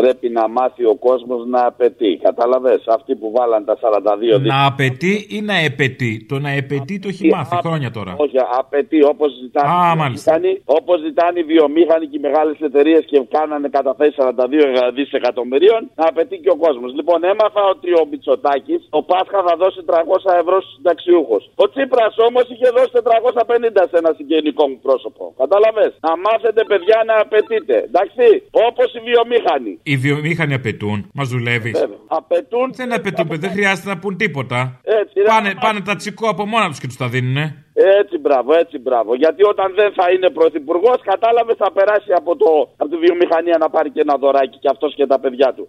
Πρέπει να μάθει ο κόσμος να απαιτεί. Κατάλαβες; Αυτοί που βάλαν τα 42 δι- Να απαιτεί ή να επαιτεί; Το να επαιτεί το έχει μάθει χρόνια τώρα. Όχι, απαιτεί όπως ζητάνε, Α, οι μάλιστα. βιομήχανοι, όπως ζητάνε οι βιομήχανοι και οι μεγάλες εταιρείες και κάνανε καταθέσεις 42 δισεκατομμυρίων, να απαιτεί και ο κόσμος. Λοιπόν, έμαθα ότι ο Μητσοτάκης ο Πάσχα θα δώσει 300 ευρώ στους συνταξιούχους. Ο Τσίπρας όμως είχε δώσει 450 σε ένα συγγενικό μου πρόσωπο. Κατάλαβες; Να μάθετε, παιδιά, να απαιτείτε. Εντάξει, όπως οι βιομήχανοι. Οι βιομήχανοι απαιτούν. Μας δουλεύεις. Απαιτούν. Δεν απαιτούν, δεν χρειάζεται να πούν τίποτα. Έτσι, ρε. Πάνε, πάνε τα τσικό από μόνα τους και τους τα δίνουνε. Έτσι, μπράβο, έτσι, μπράβο. Γιατί όταν δεν θα είναι πρωθυπουργός, κατάλαβες, θα περάσει από, το, από τη βιομηχανία να πάρει και ένα δωράκι και αυτός και τα παιδιά του.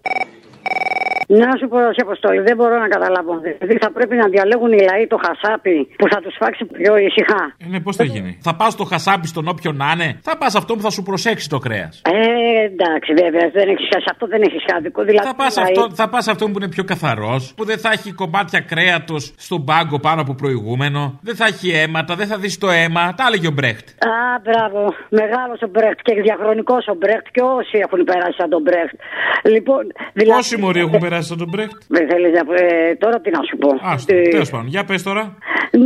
Να σου πω, σε αποστολή, δεν μπορώ να καταλάβω. Δηλαδή θα πρέπει να διαλέγουν οι λαοί το χασάπι που θα τους φάξει πιο ησυχά. Ε, ναι, πώς θα γίνει. Θα πας το χασάπι στον όποιον να είναι. Θα πας αυτό που θα σου προσέξει το κρέας. Ε, εντάξει, βέβαια, δεν έχεις, σε αυτό δεν έχεις άδικο. Δηλαδή, Θα πας οι λαοί- αυτό, θα πας αυτό που είναι πιο καθαρός, που δεν θα έχει κομμάτια κρέατο στον πάγκο πάνω από προηγούμενο, δεν θα έχει αίματα, δεν θα δεις το αίμα. Τα έλεγε ο Μπρέχτ. Α, μπράβο. Μεγάλος ο Μπρέχτ και διαχρονικός ο Μπρέχτ και όσοι έχουν περάσει σαν τον Μπρέχτ. Λοιπόν, δηλαδή. Πόσοι μωροί έχουν περάσει από τον Μπρέχτ. Δεν θέλεις να. Ε, τώρα τι να σου πω; Άστο, Ε, τέλο πάντων. Για πες τώρα.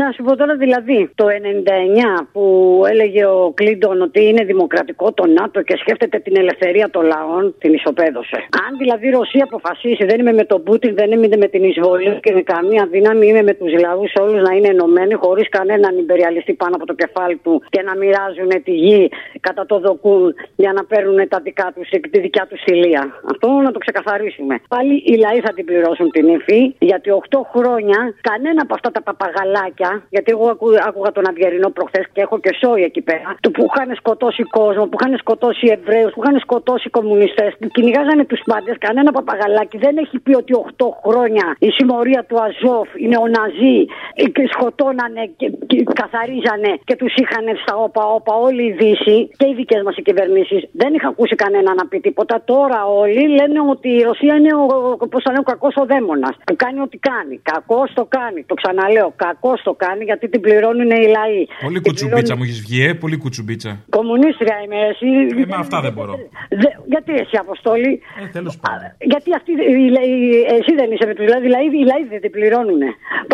Να σου πω τώρα δηλαδή, το 99 που έλεγε ο Κλίντον ότι είναι δημοκρατικό το ΝΑΤΟ και σκέφτεται την ελευθερία των λαών, την ισοπαίδωσε. Αν δηλαδή η Ρωσία αποφασίσει, δεν είμαι με τον Πούτιν, δεν είμαι με την εισβολή και με καμία δύναμη, είμαι με τους λαούς όλους να είναι ενωμένοι, χωρίς κανέναν υπεριαλιστή πάνω από το κεφάλι του και να μοιράζουν τη γη κατά το δοκούν για να παίρνουν τα δικά τους, τη δικιά τους ηλία. Αυτό να το ξεκαθαρίσουμε. Πάλι οι λαοί θα την πληρώσουν την ύφη, γιατί 8 χρόνια κανένα από αυτά τα παπαγαλάκια, γιατί εγώ ακού, άκουγα τον Αυγερινό προχθές και έχω και σόι εκεί πέρα, του που είχαν σκοτώσει κόσμο, που είχαν σκοτώσει Εβραίους, που είχαν σκοτώσει κομμουνιστές, που κυνηγάζανε τους πάντες. Κανένα παπαγαλάκι δεν έχει πει ότι 8 χρόνια η συμμορία του Αζόφ, οι νεοναζί, ε, και σκοτώνανε και, και καθαρίζανε και τους είχαν στα όπα-όπα όλη η Δύση και οι δικές μας κυβερνήσεις. Δεν είχα ακούσει κανένα να πει τίποτα. Τώρα όλοι λένε ότι η Ρωσία είναι ο, πώς θα λένε, ο κακός ο δαίμονας. Που κάνει ό,τι κάνει. Κακός το κάνει. Το ξαναλέω. Κακός το κάνει γιατί την πληρώνουν οι λαοί. Πολύ κουτσουμπίτσα μου έχεις βγει, ε. Πολύ κουτσουμπίτσα. Κομμουνίστρια είμαι εσύ. Ε, με αυτά δεν μπορώ. Δε- γιατί εσύ, Αποστόλη; Ε, τέλος πάντων. Γιατί αυτοί, οι λαοί- εσύ δεν είσαι με τους λαοί, δηλαδή οι λαοί δεν την πληρώνουν.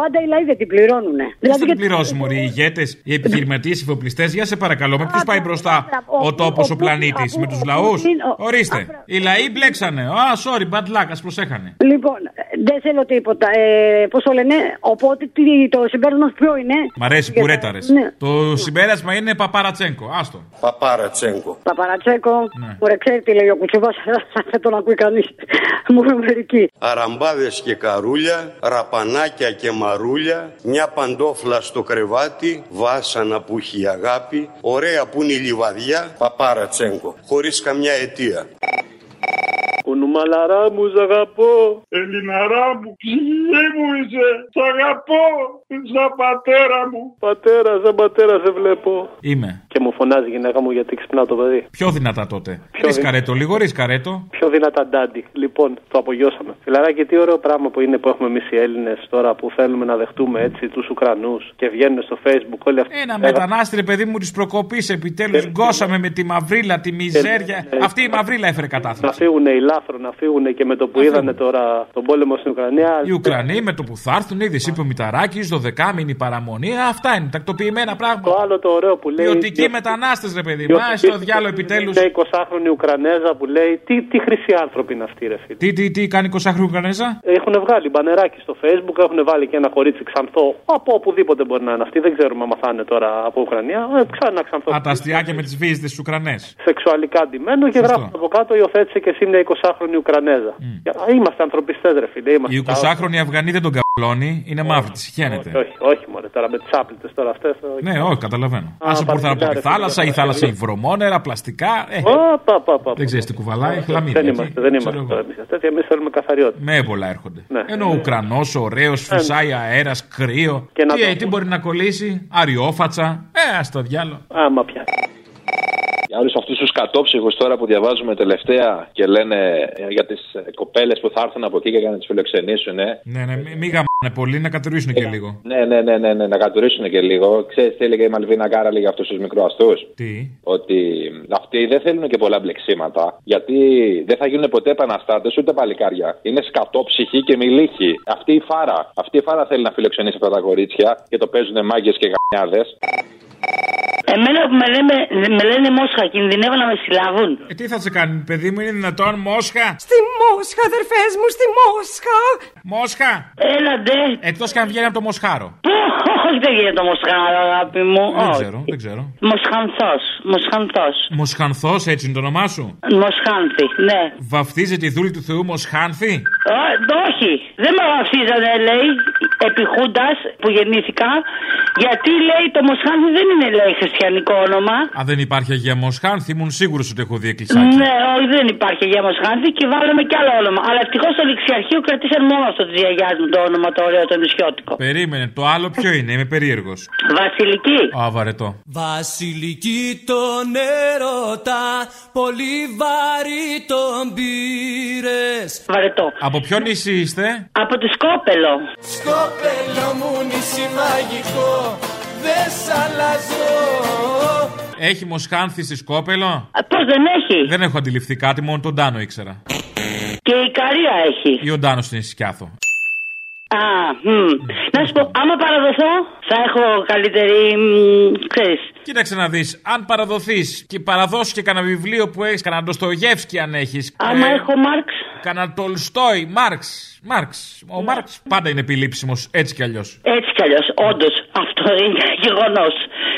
Πάντα οι λαοί δεν την πληρώνουν. Δεν Δηλαδή, θα την γιατί- πληρώσουν μωροί, οι ηγέτες, οι επιχειρηματίες, οι εφοπλιστές. Για σε παρακαλώ, με ποιους πάει μπροστά ο τόπος, ο πλανήτης, με τους λαούς; Ορίστε. Οι λαοί μπλέξανε. Α, sorry, bad luck, ας προσέχανε. Λοιπόν, δεν θέλω τίποτα. Ε, Πώς το λένε, οπότε τι- το συμπέρασμα ποιο είναι; Μ' αρέσει που ρέταρες. Ναι. Το συμπέρασμα είναι Παπαρατσέγκο. Άστο. Παπαρατσέγκο. Παπαρατσέκο, Ναι. ωραία, ξέρει τι λέει ο Κουτσουβάς, δεν τον ακούει κανείς. Μόνο μερικοί. Αραμπάδες και καρούλια, ραπανάκια και μαρούλια, μια παντόφλα στο κρεβάτι, βάσανα που έχει η αγάπη, ωραία που είναι η λιβαδιά, παπάρα τσέγκο, χωρίς καμιά αιτία. Κουνουμαλαρά μου, σ' αγαπώ. Ελληναρά μου, ψυχή μου είσαι. Σ' αγαπώ. Σαν πατέρα μου. Πατέρα, σαν πατέρα σε βλέπω. Είμαι. Και μου φωνάζει η γυναίκα μου γιατί ξυπνάω το παιδί. Πιο δυνατά τότε. Ρισκαρέτο, λίγο ρισκαρέτο. Πιο δυνατά ντάντι. Λοιπόν, το απογειώσαμε. Φιλαράκι, τι ωραίο πράγμα που είναι που έχουμε εμείς οι Έλληνες τώρα που θέλουμε να δεχτούμε έτσι τους Ουκρανούς και βγαίνουν στο Facebook όλοι αυτοί. Ένα μετανάστη, ρε παιδί μου, της προκοπής. Επιτέλους γκώσαμε με τη μαυρίλα, τη μιζέρια. Αυτή η μαυρίλα έφερε Να κατάθλιψη. φύγουν οι λάθρο, να φύγουν και με το που είδανε τώρα τον πόλεμο στην Ουκρανία. Οι Ουκρανοί με το που θα έρθουν, είδες, είπε ο Μηταράκης, 12μηνη παραμονή. Α, Αυτά είναι τακτοποιημένα πράγματα. Το άλλο το ωραίο που λέει. Ποιοτικοί μετανάστες, ρε παιδί μου. Α, στο διάλογο επιτέλους. Είναι 20χρονη Ουκρανέζα που λέει τι, τι χρυσή άνθρωποι είναι αυτοί, ρε φίλε. Τι, τι, τι κάνει 20 Ουκρανέζα; Έχουν βγάλει μπανεράκι στο facebook, έχουν βάλει και ένα κορίτσι ξανθό από οπουδήποτε μπορεί να είναι αυτή. Δεν ξέρουμε αν θα είναι τώρα από Ουκρανία. Ε, ξανά ξανθό. Α, τα αστιάκια με τις βίζε της Ουκρανές. Σεξουαλικά αντιμένο και γράφουν από κάτω υιοθέτησε και εσύ μια 20χρονη Ουκρανέζα. Α, Είμαστε ανθρωπιστές, ρε φίλε. Είμαστε Η 20χρονη Αφγανή δεν τον καβλώνει, είναι μαύρη, τη χαίνεται. Όχι, όχι, μωρέ, τώρα με τις άπλητες τώρα αυτές. Ναι, όχι, καταλαβαίνω. Α, Α που ήρθαν από τη παρθενιά, ρε, θάλασσα, η φίλε, θάλασσα έχει βρωμόνερα, πλαστικά. Ε, δεν ξέρεις τι κουβαλάει, χλαμίδια. Δεν είμαστε, δεν είμαστε τώρα εμείς. Τέτοια εμείς θέλουμε καθαριότητα. Με έβολα έρχονται. Ναι. Ενώ ο Ουκρανός, ωραίος, φυσάει αέρας, κρύο. Και να Τι, το- ε, τι μπορεί να κολλήσει, αριόφατσα. Ε, ας το διάλο. Άμα πια. Για όλους αυτούς τους κατόψυχους τώρα που διαβάζουμε τελευταία και λένε ε, για τις κοπέλες που θα έρθουν από εκεί και για να τις φιλοξενήσουν. ε. Ναι, ναι, μη- μη γαμάνε πολύ, να κατουρίσουν και λίγο. Ναι, ναι, ναι, ναι, ναι, να κατουρίσουν και λίγο. Ξέρεις τι έλεγε η Μαλβίνα Γκάρα για αυτούς τους μικροαστούς. Τι; Ότι αυτοί δεν θέλουν και πολλά μπλεξίματα. Γιατί δεν θα γίνουν ποτέ επαναστάτες ούτε παλικάρια. Είναι σκατόψυχοι και μιλήχοι. Αυτή η φάρα. Αυτή η φάρα θέλει να φιλοξενήσει αυτά τα κορίτσια και το παίζουν μάγκες και γαμιάδες. Εμένα που με, λέμε, με λένε Μόσχα, κινδυνεύω να με συλλάβουν. Ε, τι θα σε κάνει, παιδί μου, είναι δυνατόν, Μόσχα; Στη Μόσχα, αδερφές μου, στη Μόσχα. Μόσχα. Έλα, ντε. Εκτός και αν βγαίνει από το Μοσχάρο. Όχι, δεν γίνεται το Μοσχάρο, αγάπη μου. Δεν Όχι. ξέρω, δεν ξέρω. Μοσχανθός. Μοσχανθός. Μοσχανθός, έτσι είναι το όνομά σου; Μοσχάνθη, ναι. Βαφτίζεται η δούλη του Θεού Μοσχάνθη; Ω, όχι, δεν με βαφτίζανε, λέει, επί Χούντας που γεννήθηκα, γιατί λέει το Μοσχάνθη δεν είναι, λέει, χριστιανικό όνομα. Αν δεν υπάρχει Αγία Μοσχάνθη, ήμουν σίγουρος ότι έχω δει εκκλησάκι. Ναι, όχι, δεν υπάρχει Αγία Μοσχάνθη και βάλαμε κι άλλο όνομα. Αλλά ευτυχώς στο ληξιαρχείο κρατήσαν μόνο αυτό τη γιαγιά μου το όνομα, το ωραίο, το νησιώτικο. Περίμενε, το άλλο ποιο είναι, είμαι περίεργος. Βασιλική. Α, βαρετό. Βασιλική τον έρωτα, πολύ βαρύ τον πήρες Βαρετό. Από ποιο νησί είστε, Από τη Σκόπελο. Σκόπελο μου νησί μαγικό, δεν σ' αλλάζω Έχει Μοσχάνθη στη Σκόπελο; Πώς δεν έχει; Δεν έχω αντιληφθεί κάτι, μόνο τον Τάνο ήξερα. Και η Καρία έχει. Ή ο Ντάνο στην Ισικιάθο. Α, μ. Να σου πω, άμα παραδοθώ, θα έχω καλύτερη. μ, ξέρεις. Κοίταξε να δεις, αν παραδοθείς και παραδώσεις και κανένα βιβλίο που έχεις, κανένα Ντοστογεύσκι αν έχεις. Άμα έχω Μάρξ. Κανένα Τολστόι, Μάρξ. Μάρξ. Ο Μάρξ πάντα είναι επιλήψιμο έτσι κι αλλιώς. Έτσι κι αλλιώς, όντως. Αυτό είναι γεγονός.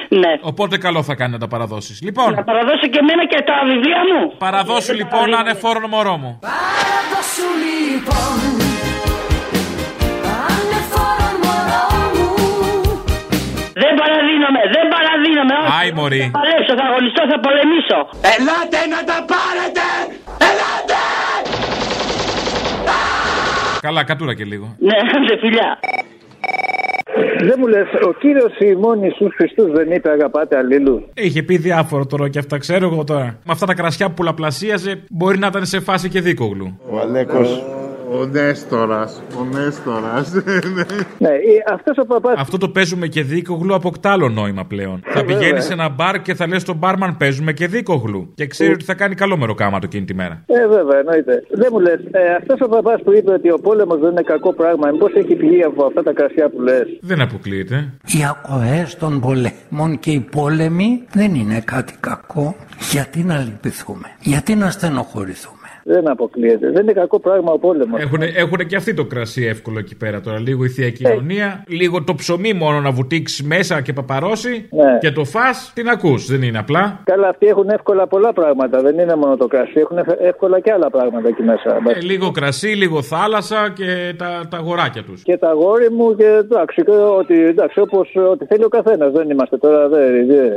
Ναι. Οπότε καλό θα κάνει να τα παραδώσεις. Λοιπόν, Να παραδώσω και εμένα και τα βιβλία μου. παραδώσου λοιπόν να είναι φόρον μωρό μου. Παραδώσου λοιπόν Δεν παραδίνομαι, δεν παραδίνομαι. όχι. Άι, μωρή. Θα παλέψω, θα αγωνιστώ, θα πολεμήσω. Ελάτε να τα πάρετε Ελάτε Καλά, κατούρα και λίγο. Ναι, σε φιλιά. Δεν μου λες, ο κύριος ημών Ιησούς Χριστού δεν είπε αγαπάτε αλλήλου. Είχε πει διάφορο τώρα και αυτά ξέρω εγώ τώρα. Με αυτά τα κρασιά που πολλαπλασίαζε μπορεί να ήταν σε φάση και δίκογλου. Ο Αλέκος. Ο Νέστορας. Ο Νέστορας. Ναι, αυτός ο παπά. Αυτό το παίζουμε και δίκογλου αποκτά άλλο νόημα πλέον. θα βέβαια. πηγαίνεις σε ένα μπαρ και θα λες στον μπάρμαν παίζουμε και δίκογλου. Και ξέρει ότι θα κάνει καλό μεροκάματο εκείνη τη μέρα. Ε, βέβαια, εννοείται. Δεν μου λες, ε, αυτός ο παπάς που είπε ότι ο πόλεμος δεν είναι κακό πράγμα, μήπως έχει πηγεί από αυτά τα κρασιά που λες; Δεν αποκλείεται. Οι ακοές των πολέμων και οι πόλεμοι δεν είναι κάτι κακό. Γιατί να λυπηθούμε, γιατί να στενοχωρηθούμε. Δεν αποκλείεται. Δεν είναι κακό πράγμα ο πόλεμος. Έχουν, έχουν και αυτοί το κρασί εύκολο εκεί πέρα τώρα. Λίγο η θεία κοινωνία, λίγο το ψωμί μόνο να βουτήξει μέσα και παπαρώσει. Ναι. Και το φας την ακούς. Δεν είναι απλά. Καλά, αυτοί έχουν εύκολα πολλά πράγματα. Δεν είναι μόνο το κρασί. Έχουν ευ- εύκολα και άλλα πράγματα εκεί μέσα. Ε, λίγο κρασί, λίγο θάλασσα και τα, τα αγοράκια τους. Και τα γόρι μου και εντάξει, και ότι, εντάξει όπως ό,τι θέλει ο καθένας. Δεν είμαστε τώρα. Δεν, δεν,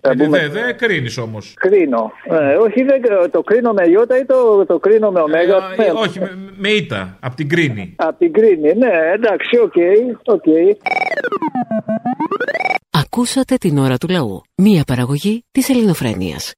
θα Ε, μπούμε- Δε, δε κρίνεις όμως. Κρίνω. Ε, όχι, δεν, το κρίνω με ιώτα ή το, το κρίνω με ωμέγα. Ε, όχι, με, με ήτα. Από την κρίνη. Από την κρίνη, ναι, εντάξει, OK, OK. Ακούσατε την ώρα του λαού. Μία παραγωγή της ελληνοφρένειας.